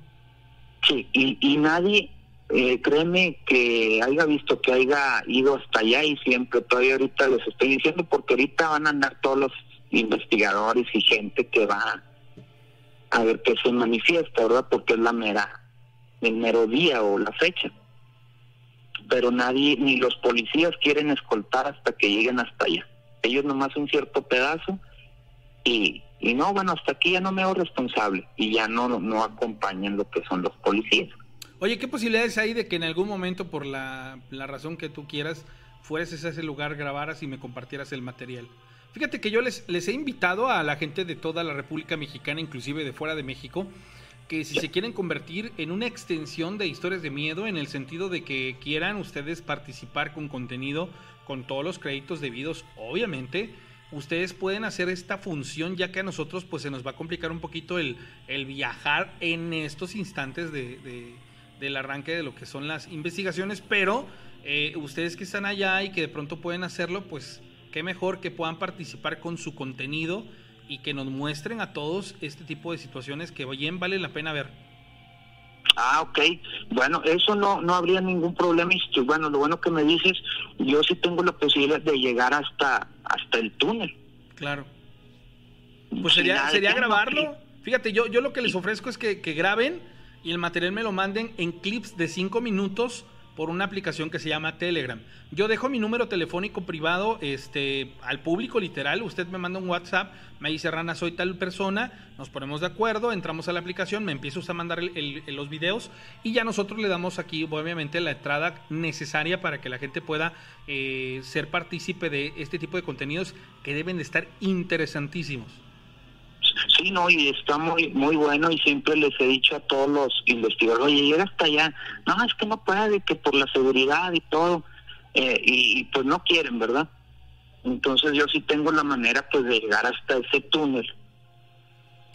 Sí, y, y nadie, eh, créeme que haya visto que haya ido hasta allá y siempre, todavía ahorita les estoy diciendo, porque ahorita van a andar todos los investigadores y gente que va a ver qué se manifiesta, ¿verdad? Porque es la mera, el mero día o la fecha. Pero nadie, ni los policías quieren escoltar hasta que lleguen hasta allá. Ellos nomás un cierto pedazo y, y no, bueno, hasta aquí ya no me hago responsable y ya no, no acompañan lo que son los policías. Oye, ¿qué posibilidades hay de que en algún momento, por la, razón que tú quieras, fueras a ese lugar, grabaras y me compartieras el material? Fíjate que yo les, he invitado a la gente de toda la República Mexicana, inclusive de fuera de México, que si se quieren convertir en una extensión de historias de miedo, en el sentido de que quieran ustedes participar con contenido, con todos los créditos debidos, obviamente, ustedes pueden hacer esta función, ya que a nosotros pues se nos va a complicar un poquito el, viajar en estos instantes de- del arranque de lo que son las investigaciones, pero eh, ustedes que están allá y que de pronto pueden hacerlo, pues qué mejor que puedan participar con su contenido y que nos muestren a todos este tipo de situaciones que bien vale la pena ver. Ah, ok. Bueno, eso no, no habría ningún problema. Bueno, lo bueno que me dices, yo sí tengo la posibilidad de llegar hasta, hasta el túnel. Claro. Pues sería, sería grabarlo. Fíjate, yo, yo lo que les ofrezco es que, que graben y el material me lo manden en clips de 5 minutos por una aplicación que se llama Telegram. Yo dejo mi número telefónico privado este, al público, literal. Usted me manda un WhatsApp, me dice, Rana, soy tal persona, nos ponemos de acuerdo, entramos a la aplicación, me empieza usted a mandar los videos y ya nosotros le damos aquí, obviamente, la entrada necesaria para que la gente pueda eh, ser partícipe de este tipo de contenidos que deben de estar interesantísimos. Sí, no, y está muy muy bueno y siempre les he dicho a todos los investigadores, oye, llega hasta allá, no, es que no puede, que por la seguridad y todo, eh, y, pues no quieren, ¿verdad? Entonces yo sí tengo la manera pues de llegar hasta ese túnel.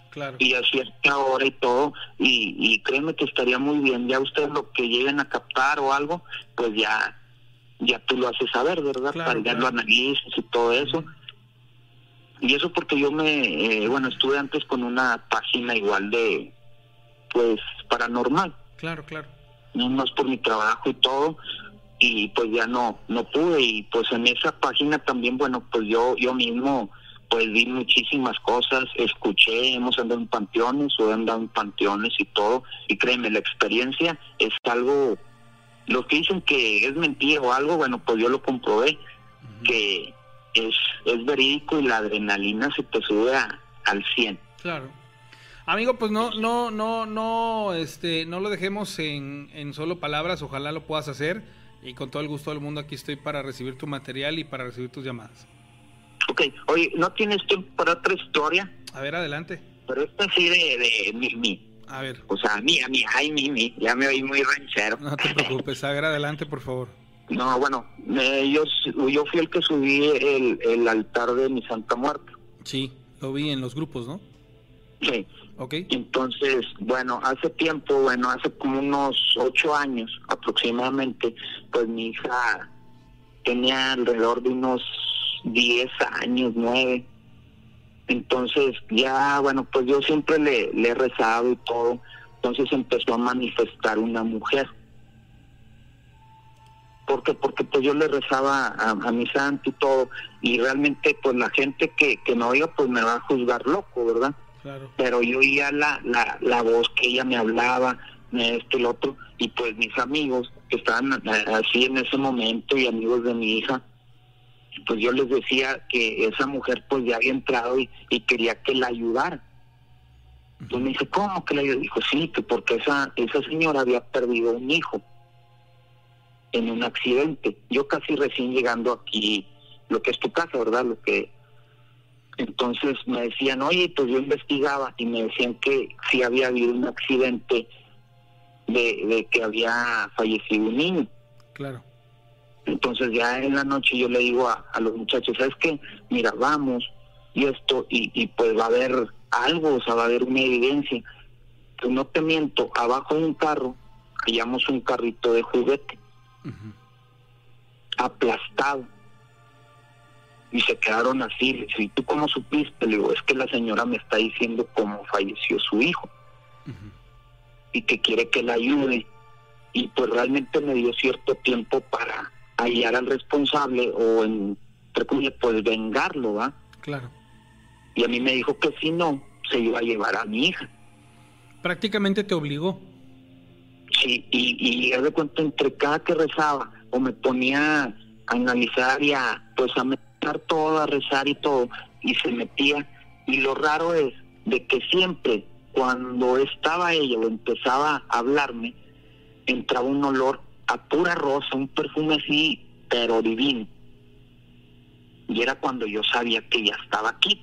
Claro. Y a cierta hora y todo, y, y créeme que estaría muy bien, ya ustedes lo que lleguen a captar o algo, pues ya ya tú lo haces saber, ¿verdad? Para ya lo analices y todo eso. Y eso porque yo me, eh, bueno, estuve antes con una página igual de, pues, paranormal. Claro, claro. No más por mi trabajo y todo, y pues ya no, no pude. Y pues en esa página también, bueno, pues yo, yo mismo, pues vi muchísimas cosas, escuché, hemos andado en panteones o he andado en panteones y todo. Y créeme, la experiencia es algo, los que dicen que es mentira o algo, bueno, pues yo lo comprobé, que es, es verídico y la adrenalina se te sube al 100. Claro. Amigo, pues no, no, no, no, este, no lo dejemos en, en solo palabras, ojalá lo puedas hacer y con todo el gusto del mundo aquí estoy para recibir tu material y para recibir tus llamadas. Ok, oye, ¿no tienes tiempo para otra historia? A ver, adelante. Pero esta sí de, de mi, mi. A ver. O sea, mía, mía, ay, mi, mi, ya me oí muy ranchero. No te preocupes, a ver, adelante, por favor. No, bueno, yo, yo fui el que subí el, el altar de mi Santa Muerte. Sí, lo vi en los grupos, ¿no? Sí. Ok. Entonces, bueno, hace tiempo, bueno, hace como unos ocho años aproximadamente, pues mi hija tenía alrededor de unos diez años, nueve. Entonces, ya, bueno, pues yo siempre le, le he rezado y todo. Entonces empezó a manifestar una mujer porque porque pues yo le rezaba a, mi santo y todo y realmente pues la gente que, que me oiga pues me va a juzgar loco verdad claro. pero yo oía la, la, la voz que ella me hablaba esto y lo otro y pues mis amigos que estaban así en ese momento y amigos de mi hija pues yo les decía que esa mujer pues ya había entrado y, y quería que la ayudara. Entonces me dice cómo que la ayudara dijo sí que porque esa esa señora había perdido un hijo en un accidente. Yo casi recién llegando aquí, lo que es tu casa, ¿verdad? Lo que entonces me decían, oye, pues yo investigaba y me decían que sí había habido un accidente de, que había fallecido un niño. Claro. Entonces ya en la noche yo le digo a, los muchachos, ¿sabes qué? Mira, vamos y esto, y, y pues va a haber algo, o sea, va a haber una evidencia. Pues no te miento, abajo de un carro hallamos un carrito de juguete aplastado. Y se quedaron así. ¿Y tú cómo supiste? Le digo, es que la señora me está diciendo cómo falleció su hijo. Y que quiere que la ayude. Y pues realmente me dio cierto tiempo para hallar al responsable o en pues vengarlo, ¿va? Claro. Y a mí me dijo que si no, se iba a llevar a mi hija. Prácticamente te obligó. Sí, y, y de cuenta entre cada que rezaba o me ponía a analizar y a pues a meter todo, a rezar y todo, y se metía. Y lo raro es de que siempre cuando estaba ella o empezaba a hablarme, entraba un olor a pura rosa, un perfume así, pero divino. Y era cuando yo sabía que ella estaba aquí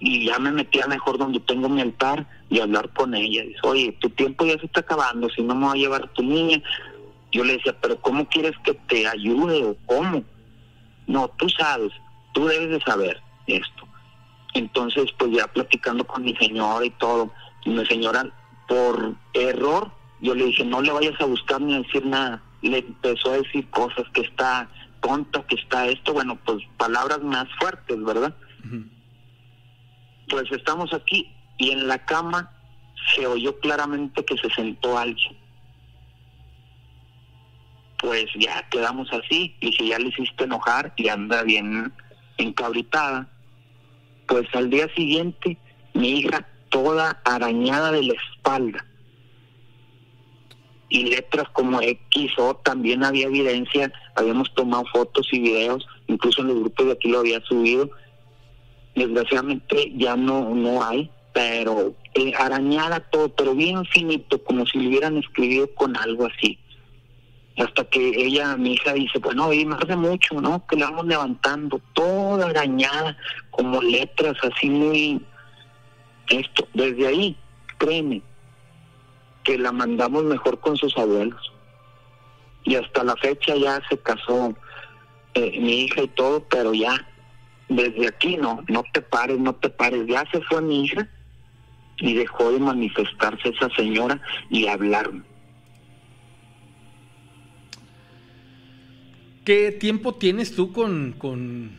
y ya me metía mejor donde tengo mi altar y hablar con ella. Dice, oye, tu tiempo ya se está acabando, si no me va a llevar tu niña. Yo le decía, pero ¿cómo quieres que te ayude o cómo? No, tú sabes, tú debes de saber esto. Entonces, pues ya platicando con mi señora y todo, y mi señora, por error, yo le dije, no le vayas a buscar ni a decir nada. Le empezó a decir cosas que está tonta, que está esto, bueno, pues palabras más fuertes, ¿verdad? Pues estamos aquí y en la cama se oyó claramente que se sentó alguien. Pues ya quedamos así, y si ya le hiciste enojar y anda bien encabritada, pues al día siguiente mi hija toda arañada de la espalda. y letras como X o también había evidencia, habíamos tomado fotos y videos, incluso en los grupos de aquí lo había subido. Desgraciadamente ya no, no hay, pero eh, arañada todo, pero bien finito, como si lo hubieran escrito con algo así. Hasta que ella, mi hija, dice, bueno, y más de mucho, ¿no? Que la vamos levantando, toda arañada, como letras así muy... Esto, desde ahí, créeme, que la mandamos mejor con sus abuelos. Y hasta la fecha ya se casó eh, mi hija y todo, pero ya, desde aquí no, no te pares, no te pares. Ya se fue mi hija y dejó de manifestarse esa señora y hablarme. ¿Qué tiempo tienes tú con, con,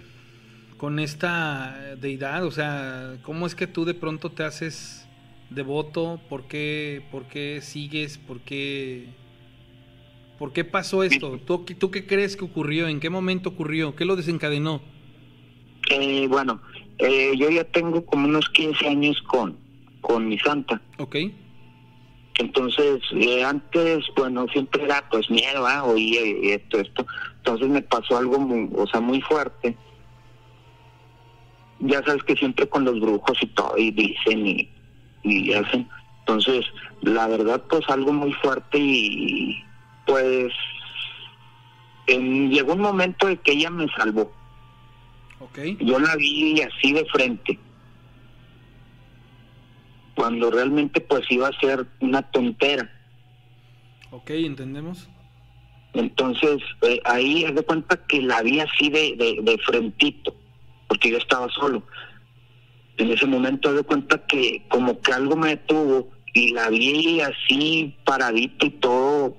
con esta deidad? O sea, ¿cómo es que tú de pronto te haces devoto? ¿Por qué, por qué sigues? ¿Por qué, por qué pasó esto? ¿Tú, ¿Tú qué crees que ocurrió? ¿En qué momento ocurrió? ¿Qué lo desencadenó? Eh, bueno, eh, yo ya tengo como unos 15 años con, con mi santa. Ok. Entonces, eh, antes, bueno, siempre era pues miedo, ¿ah? oye, esto, esto. Entonces me pasó algo muy, o sea, muy fuerte. Ya sabes que siempre con los brujos y todo, y dicen y, y hacen. Entonces, la verdad, pues algo muy fuerte y pues en, llegó un momento de que ella me salvó. Okay. Yo la vi así de frente cuando realmente pues iba a ser una tontera. Ok, entendemos. Entonces eh, ahí es de cuenta que la vi así de, de, de, frentito, porque yo estaba solo. En ese momento de cuenta que como que algo me detuvo y la vi así paradita y todo.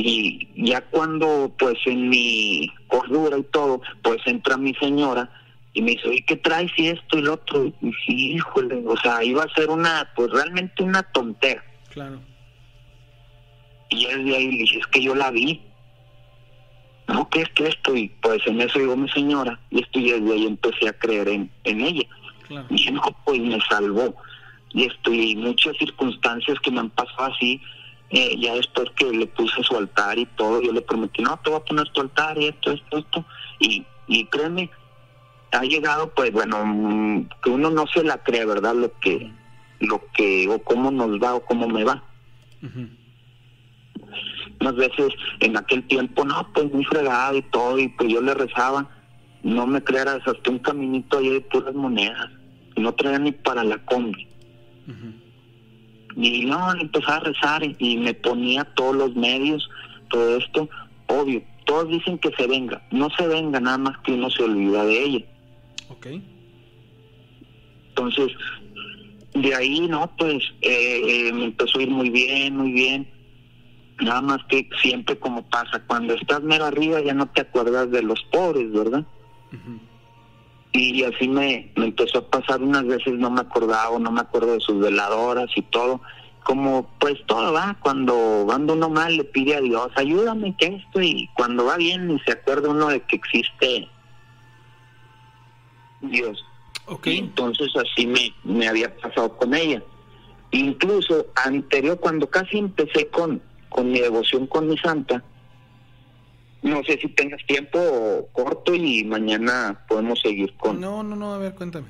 Y ya cuando pues en mi cordura y todo, pues entra mi señora y me dice, ¿y qué traes y esto y lo otro? Y sí, híjole, o sea, iba a ser una, pues realmente una tontera. Claro. Y desde ahí le dije, es que yo la vi. No, ¿qué es que esto? Y pues en eso llegó mi señora, y esto y desde ahí empecé a creer en, en ella. Claro. Y dije, no, pues me salvó. Y esto, y muchas circunstancias que me han pasado así, eh, ya después que le puse su altar y todo, yo le prometí, no, te voy a poner tu altar y esto, esto, esto. Y, y créeme, ha llegado, pues bueno, mm, que uno no se la cree, ¿verdad? Lo que, lo que, o cómo nos va o cómo me va. Unas veces en aquel tiempo, no, pues muy fregado y todo, y pues yo le rezaba, no me creeras, hasta un caminito ahí de puras monedas, no traía ni para la combi. Ujú. Y no, empezaba a rezar y, me ponía todos los medios, todo esto, obvio, todos dicen que se venga, no se venga, nada más que uno se olvida de ella. Ok. Entonces, de ahí, no, pues eh, eh, me empezó a ir muy bien, muy bien. Nada más que siempre como pasa, cuando estás mero arriba ya no te acuerdas de los pobres, ¿verdad? Ujú. Y así me, me empezó a pasar unas veces, no me acordaba, no me acuerdo de sus veladoras y todo. Como pues todo va, cuando anda uno mal le pide a Dios, ayúdame que esto, y cuando va bien ni se acuerda uno de que existe Dios. Ok. Y entonces así me, me había pasado con ella. Incluso anterior, cuando casi empecé con, con mi devoción con mi santa, no sé si tengas tiempo corto y mañana podemos seguir con... No, no, no, a ver, cuéntame.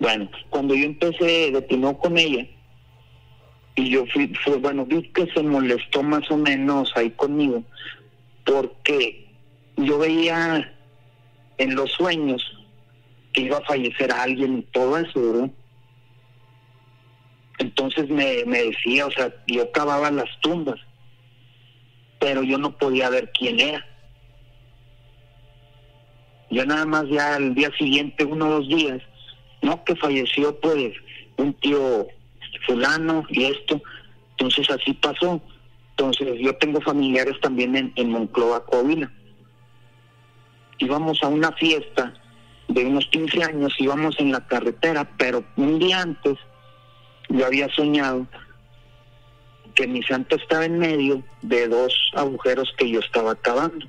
Bueno, cuando yo empecé de con ella, y yo fui, fue, bueno, vi que se molestó más o menos ahí conmigo, porque yo veía en los sueños que iba a fallecer alguien y todo eso, ¿verdad? Entonces me, me decía, o sea, yo cavaba las tumbas, pero yo no podía ver quién era. Yo nada más ya al día siguiente, uno o dos días, no que falleció pues un tío fulano y esto, entonces así pasó. Entonces yo tengo familiares también en, en Monclova, Coahuila. Íbamos a una fiesta de unos 15 años, íbamos en la carretera, pero un día antes yo había soñado que mi santo estaba en medio de dos agujeros que yo estaba cavando.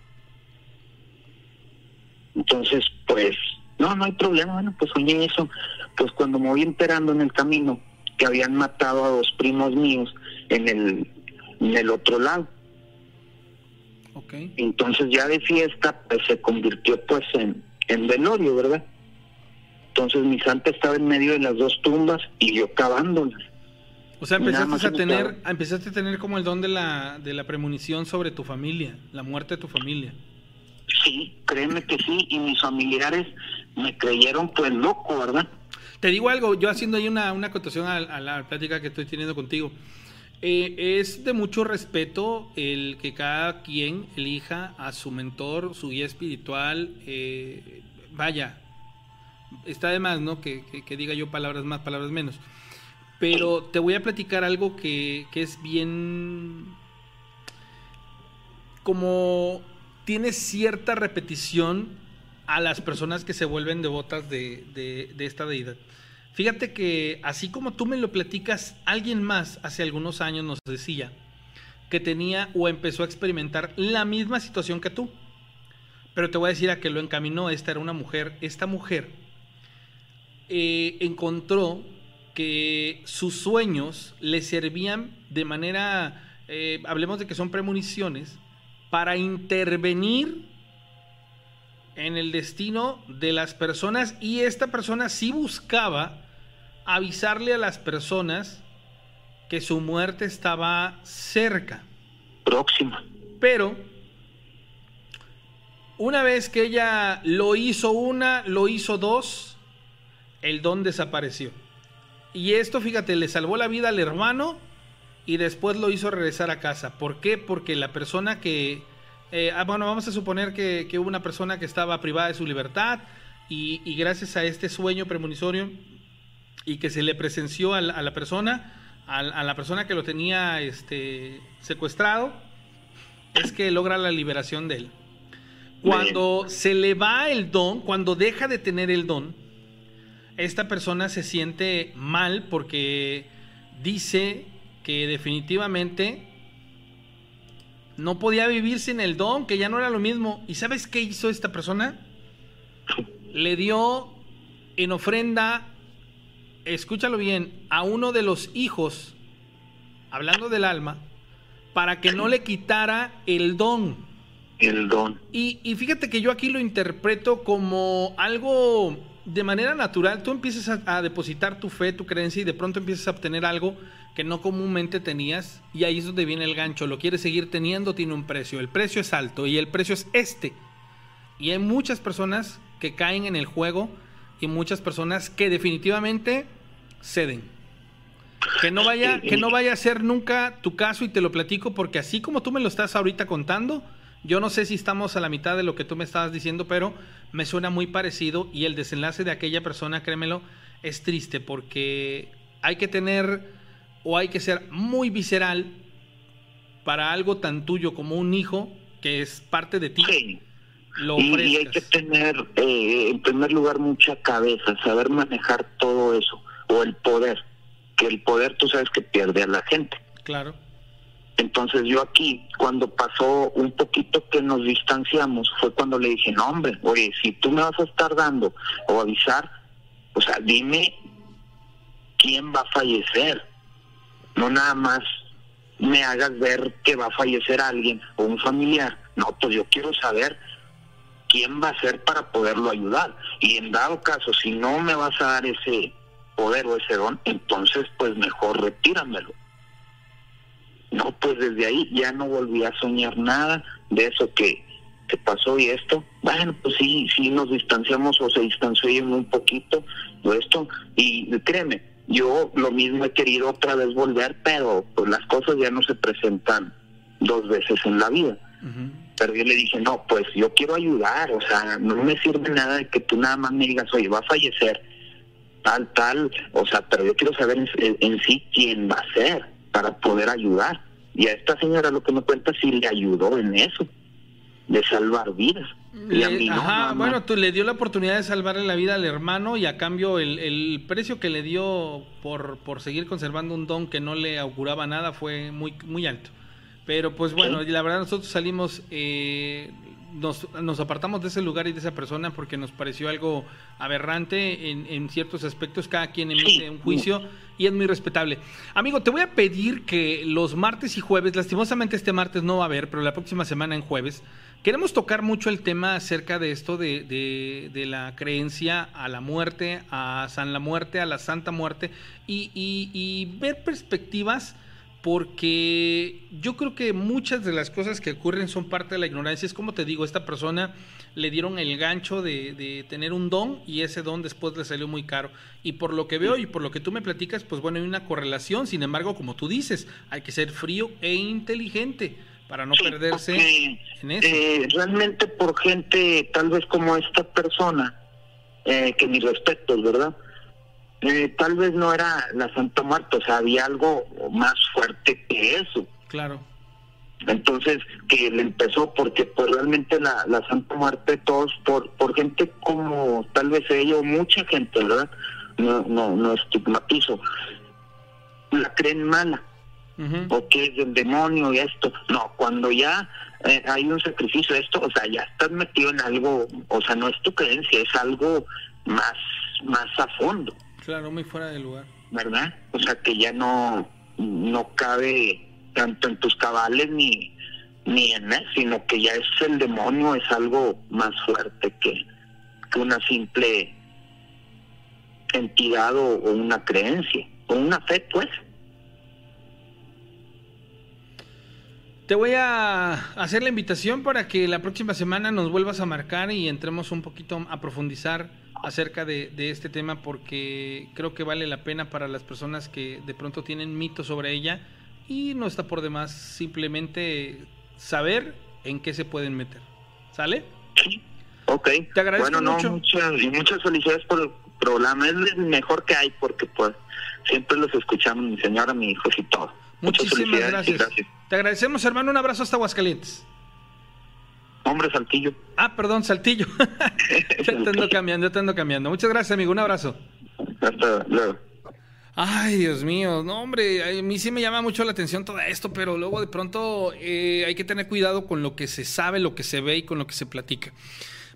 Entonces, pues, no, no hay problema, bueno, pues soñé eso. Pues cuando me voy enterando en el camino que habían matado a dos primos míos en el en el otro lado. Ok. Entonces ya de fiesta pues se convirtió pues en, en velorio, ¿verdad? Entonces mi santa estaba en medio de las dos tumbas y yo cavándolas. O sea, empezaste a tener, empezaste a tener como el don de la, de la premonición sobre tu familia, la muerte de tu familia. Sí, créeme que sí, y mis familiares me creyeron pues loco, ¿verdad? Te digo algo, yo haciendo ahí una, una acotación a, a la plática que estoy teniendo contigo. Eh, es de mucho respeto el que cada quien elija a su mentor, su guía espiritual. eh, vaya, está de más, ¿no? Que, que- que diga yo palabras más, palabras menos. Pero te voy a platicar algo que, que es bien. Como tiene cierta repetición a las personas que se vuelven devotas de, de- esta deidad. Fíjate que así como tú me lo platicas, alguien más hace algunos años nos decía que tenía o empezó a experimentar la misma situación que tú. Pero te voy a decir a que lo encaminó, esta era una mujer, esta mujer eh, encontró que sus sueños le servían de manera, eh, hablemos de que son premoniciones, para intervenir en el destino de las personas y esta persona sí buscaba avisarle a las personas que su muerte estaba cerca. Próxima. Pero una vez que ella lo hizo una, lo hizo dos, el don desapareció. Y esto, fíjate, le salvó la vida al hermano y después lo hizo regresar a casa. ¿Por qué? Porque la persona que... eh, ah, bueno, vamos a suponer que, que hubo una persona que estaba privada de su libertad y, y gracias a este sueño premonitorio y que se le presenció a la, a la persona, a, a la persona que lo tenía este, secuestrado, es que logra la liberación de él. Cuando se le va el don, cuando deja de tener el don, esta persona se siente mal porque dice que definitivamente no podía vivir sin el don, que ya no era lo mismo. ¿Y sabes qué hizo esta persona? Le dio en ofrenda, escúchalo bien, a uno de los hijos, hablando del alma, para que no le quitara el don. El don. Y, y fíjate que yo aquí lo interpreto como algo de manera natural. Tú empiezas a, depositar tu fe, tu creencia y de pronto empiezas a obtener algo que no comúnmente tenías. Y ahí es donde viene el gancho. Lo quieres seguir teniendo, tiene un precio. El precio es alto y el precio es este. Y hay muchas personas que caen en el juego y muchas personas que definitivamente ceden. Que no vaya, que no vaya a ser nunca tu caso y te lo platico porque así como tú me lo estás ahorita contando, yo no sé si estamos a la mitad de lo que tú me estabas diciendo, pero me suena muy parecido y el desenlace de aquella persona, créemelo, es triste porque hay que tener o hay que ser muy visceral para algo tan tuyo como un hijo que es parte de ti. Sí. Lo Y, y hay que tener, eh, en primer lugar, mucha cabeza, saber manejar todo eso, o el poder, que el poder tú sabes que pierde a la gente. Claro. Entonces yo aquí, cuando pasó un poquito que nos distanciamos, fue cuando le dije, no hombre, oye, si tú me vas a estar dando o avisar, o sea, dime quién va a fallecer. No nada más me hagas ver que va a fallecer alguien o un familiar. No, pues yo quiero saber quién va a ser para poderlo ayudar. Y en dado caso, si no me vas a dar ese poder o ese don, entonces pues mejor retíramelo. No, pues desde ahí ya no volví a soñar nada de eso que, que pasó y esto. Bueno, pues sí, sí nos distanciamos o se distanció un poquito de esto. Y créeme, yo lo mismo he querido otra vez volver, pero pues las cosas ya no se presentan dos veces en la vida. Pero yo le dije, no, pues yo quiero ayudar, o sea, no me sirve nada de que tú nada más me digas, oye, va a fallecer, tal, tal, o sea, pero yo quiero saber en, en sí quién va a ser para poder ayudar. Y a esta señora lo que me cuenta sí le ayudó en eso, de salvar vidas. Y a mí no, ajá, bueno, tú le dio la oportunidad de salvarle la vida al hermano y a cambio el, el precio que le dio por, por seguir conservando un don que no le auguraba nada fue muy, muy alto. Pero pues bueno, Sí. y la verdad nosotros salimos, eh, nos, apartamos de ese lugar y de esa persona porque nos pareció algo aberrante en, ciertos aspectos. Cada quien emite un juicio y es muy respetable. Amigo, te voy a pedir que los martes y jueves, lastimosamente este martes no va a haber, pero la próxima semana en jueves, queremos tocar mucho el tema acerca de esto de, de, la creencia a la muerte, a San la Muerte, a la Santa Muerte y, y ver perspectivas porque yo creo que muchas de las cosas que ocurren son parte de la ignorancia. Es como te digo, esta persona le dieron el gancho de, tener un don y ese don después le salió muy caro. Y por lo que veo y por lo que tú me platicas, pues bueno, hay una correlación. Sin embargo, como tú dices, hay que ser frío e inteligente para no perderse en eso. Eh, realmente por gente tal vez como esta persona, eh, que mis respetos, ¿verdad? Eh, tal vez no era la Santa Muerte, o sea, había algo más fuerte que eso. Claro. Entonces, que le empezó porque pues realmente la, la Santa Muerte, todos, por, por gente como tal vez ella o mucha gente, ¿verdad? No, no, no estigmatizo, la creen mala, o que es del demonio y esto. No, cuando ya eh, hay un sacrificio, esto, o sea, ya estás metido en algo, o sea, no es tu creencia, es algo más, más a fondo. Claro, muy fuera de lugar. ¿Verdad? O sea, que ya no, no cabe tanto en tus cabales ni, ni en él, sino que ya es el demonio, es algo más fuerte que, que una simple entidad o, una creencia, o una fe, pues. Te voy a hacer la invitación para que la próxima semana nos vuelvas a marcar y entremos un poquito a profundizar acerca de, este tema porque creo que vale la pena para las personas que de pronto tienen mitos sobre ella y no está por demás simplemente saber en qué se pueden meter. ¿Sale? Ok. Te agradezco bueno, no, Muchas, y muchas felicidades por el programa. Es el mejor que hay porque pues siempre los escuchamos, mi señora, mi hijos y todo. Muchísimas gracias. Te agradecemos, hermano. Un abrazo hasta Aguascalientes. Hombre, Saltillo. Ah, perdón, Saltillo. ya te ando cambiando, ya te ando cambiando. Muchas gracias, amigo. Un abrazo. Hasta luego. Ay, Dios mío, no hombre, a mí sí me llama mucho la atención todo esto, pero luego de pronto eh, hay que tener cuidado con lo que se sabe, lo que se ve y con lo que se platica.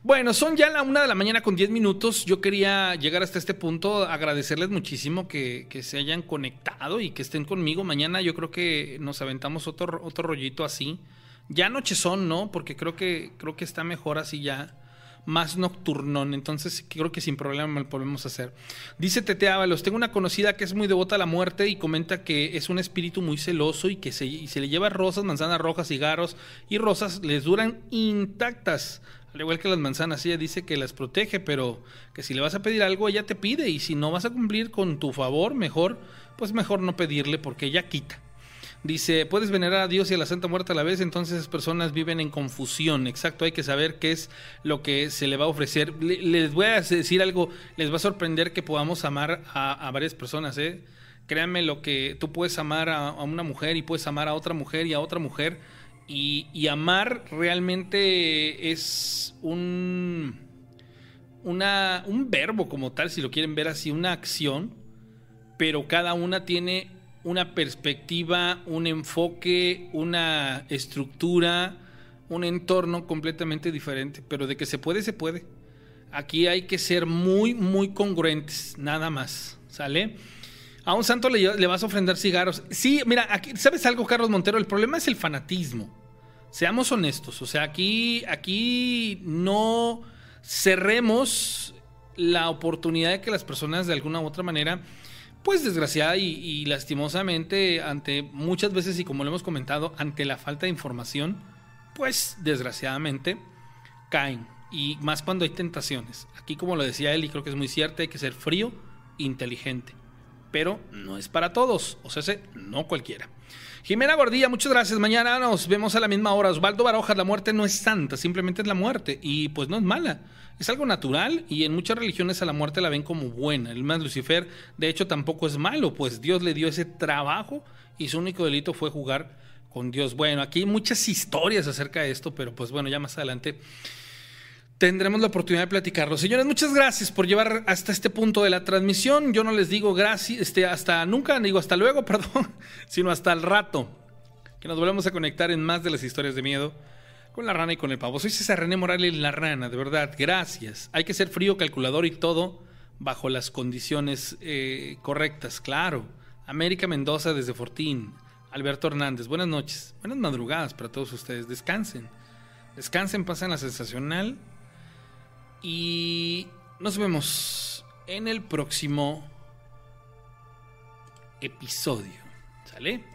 Bueno, son ya la una de la mañana con 10 minutos. Yo quería llegar hasta este punto, agradecerles muchísimo que, que, se hayan conectado y que estén conmigo. Mañana yo creo que nos aventamos otro, otro rollito así. Ya son, ¿no? Porque creo que, creo que está mejor así ya. Más nocturnón, entonces creo que sin problema lo podemos hacer. Dice Tete Ábalos, tengo una conocida que es muy devota a la muerte y comenta que es un espíritu muy celoso y que se, se le lleva rosas, manzanas rojas, cigarros y rosas les duran intactas al igual que las manzanas, ella dice que las protege, pero que si le vas a pedir algo, ella te pide. Y si no vas a cumplir con tu favor, mejor, pues mejor no pedirle porque ella quita. Dice, puedes venerar a Dios y a la Santa Muerte a la vez, entonces esas personas viven en confusión. Exacto, hay que saber qué es lo que se le va a ofrecer. Les voy a decir algo, les va a sorprender que podamos amar a, varias personas. ¿eh? Créanme lo que tú puedes amar a, una mujer y puedes amar a otra mujer y a otra mujer. Y, amar realmente es un, una, un verbo como tal, si lo quieren ver así, una acción, pero cada una tiene una perspectiva, un enfoque, una estructura, un entorno completamente diferente. Pero de que se puede, se puede. Aquí hay que ser muy, muy congruentes, nada más. ¿Sale? A un santo le, vas a ofrendar cigarros. Sí, mira, aquí, ¿sabes algo, Carlos Montero? El problema es el fanatismo. Seamos honestos. O sea, aquí, aquí no cerremos la oportunidad de que las personas de alguna u otra manera pues desgraciada y, lastimosamente ante muchas veces y como lo hemos comentado, ante la falta de información, pues desgraciadamente caen. Y más cuando hay tentaciones. Aquí como lo decía él y creo que es muy cierto, hay que ser frío, inteligente. Pero no es para todos, o sea, no cualquiera. Jimena Gordilla, muchas gracias. Mañana nos vemos a la misma hora. Osvaldo Barojas, la muerte no es santa, simplemente es la muerte. Y pues no es mala. Es algo natural y en muchas religiones a la muerte la ven como buena. El más Lucifer, de hecho, tampoco es malo, pues Dios le dio ese trabajo y su único delito fue jugar con Dios. Bueno, aquí hay muchas historias acerca de esto, pero pues bueno, ya más adelante tendremos la oportunidad de platicarlo. Señores, muchas gracias por llevar hasta este punto de la transmisión. Yo no les digo gracias, este, hasta nunca, digo hasta luego, perdón, sino hasta el rato, que nos volvemos a conectar en más de las historias de miedo. Con la rana y con el pavo. Soy César René Morales La Rana, de verdad, gracias. Hay que ser frío, calculador y todo bajo las condiciones eh, correctas, claro. América Mendoza desde Fortín. Alberto Hernández, buenas noches. Buenas madrugadas para todos ustedes. Descansen. Descansen, pasen la sensacional. Y nos vemos en el próximo episodio. ¿Sale?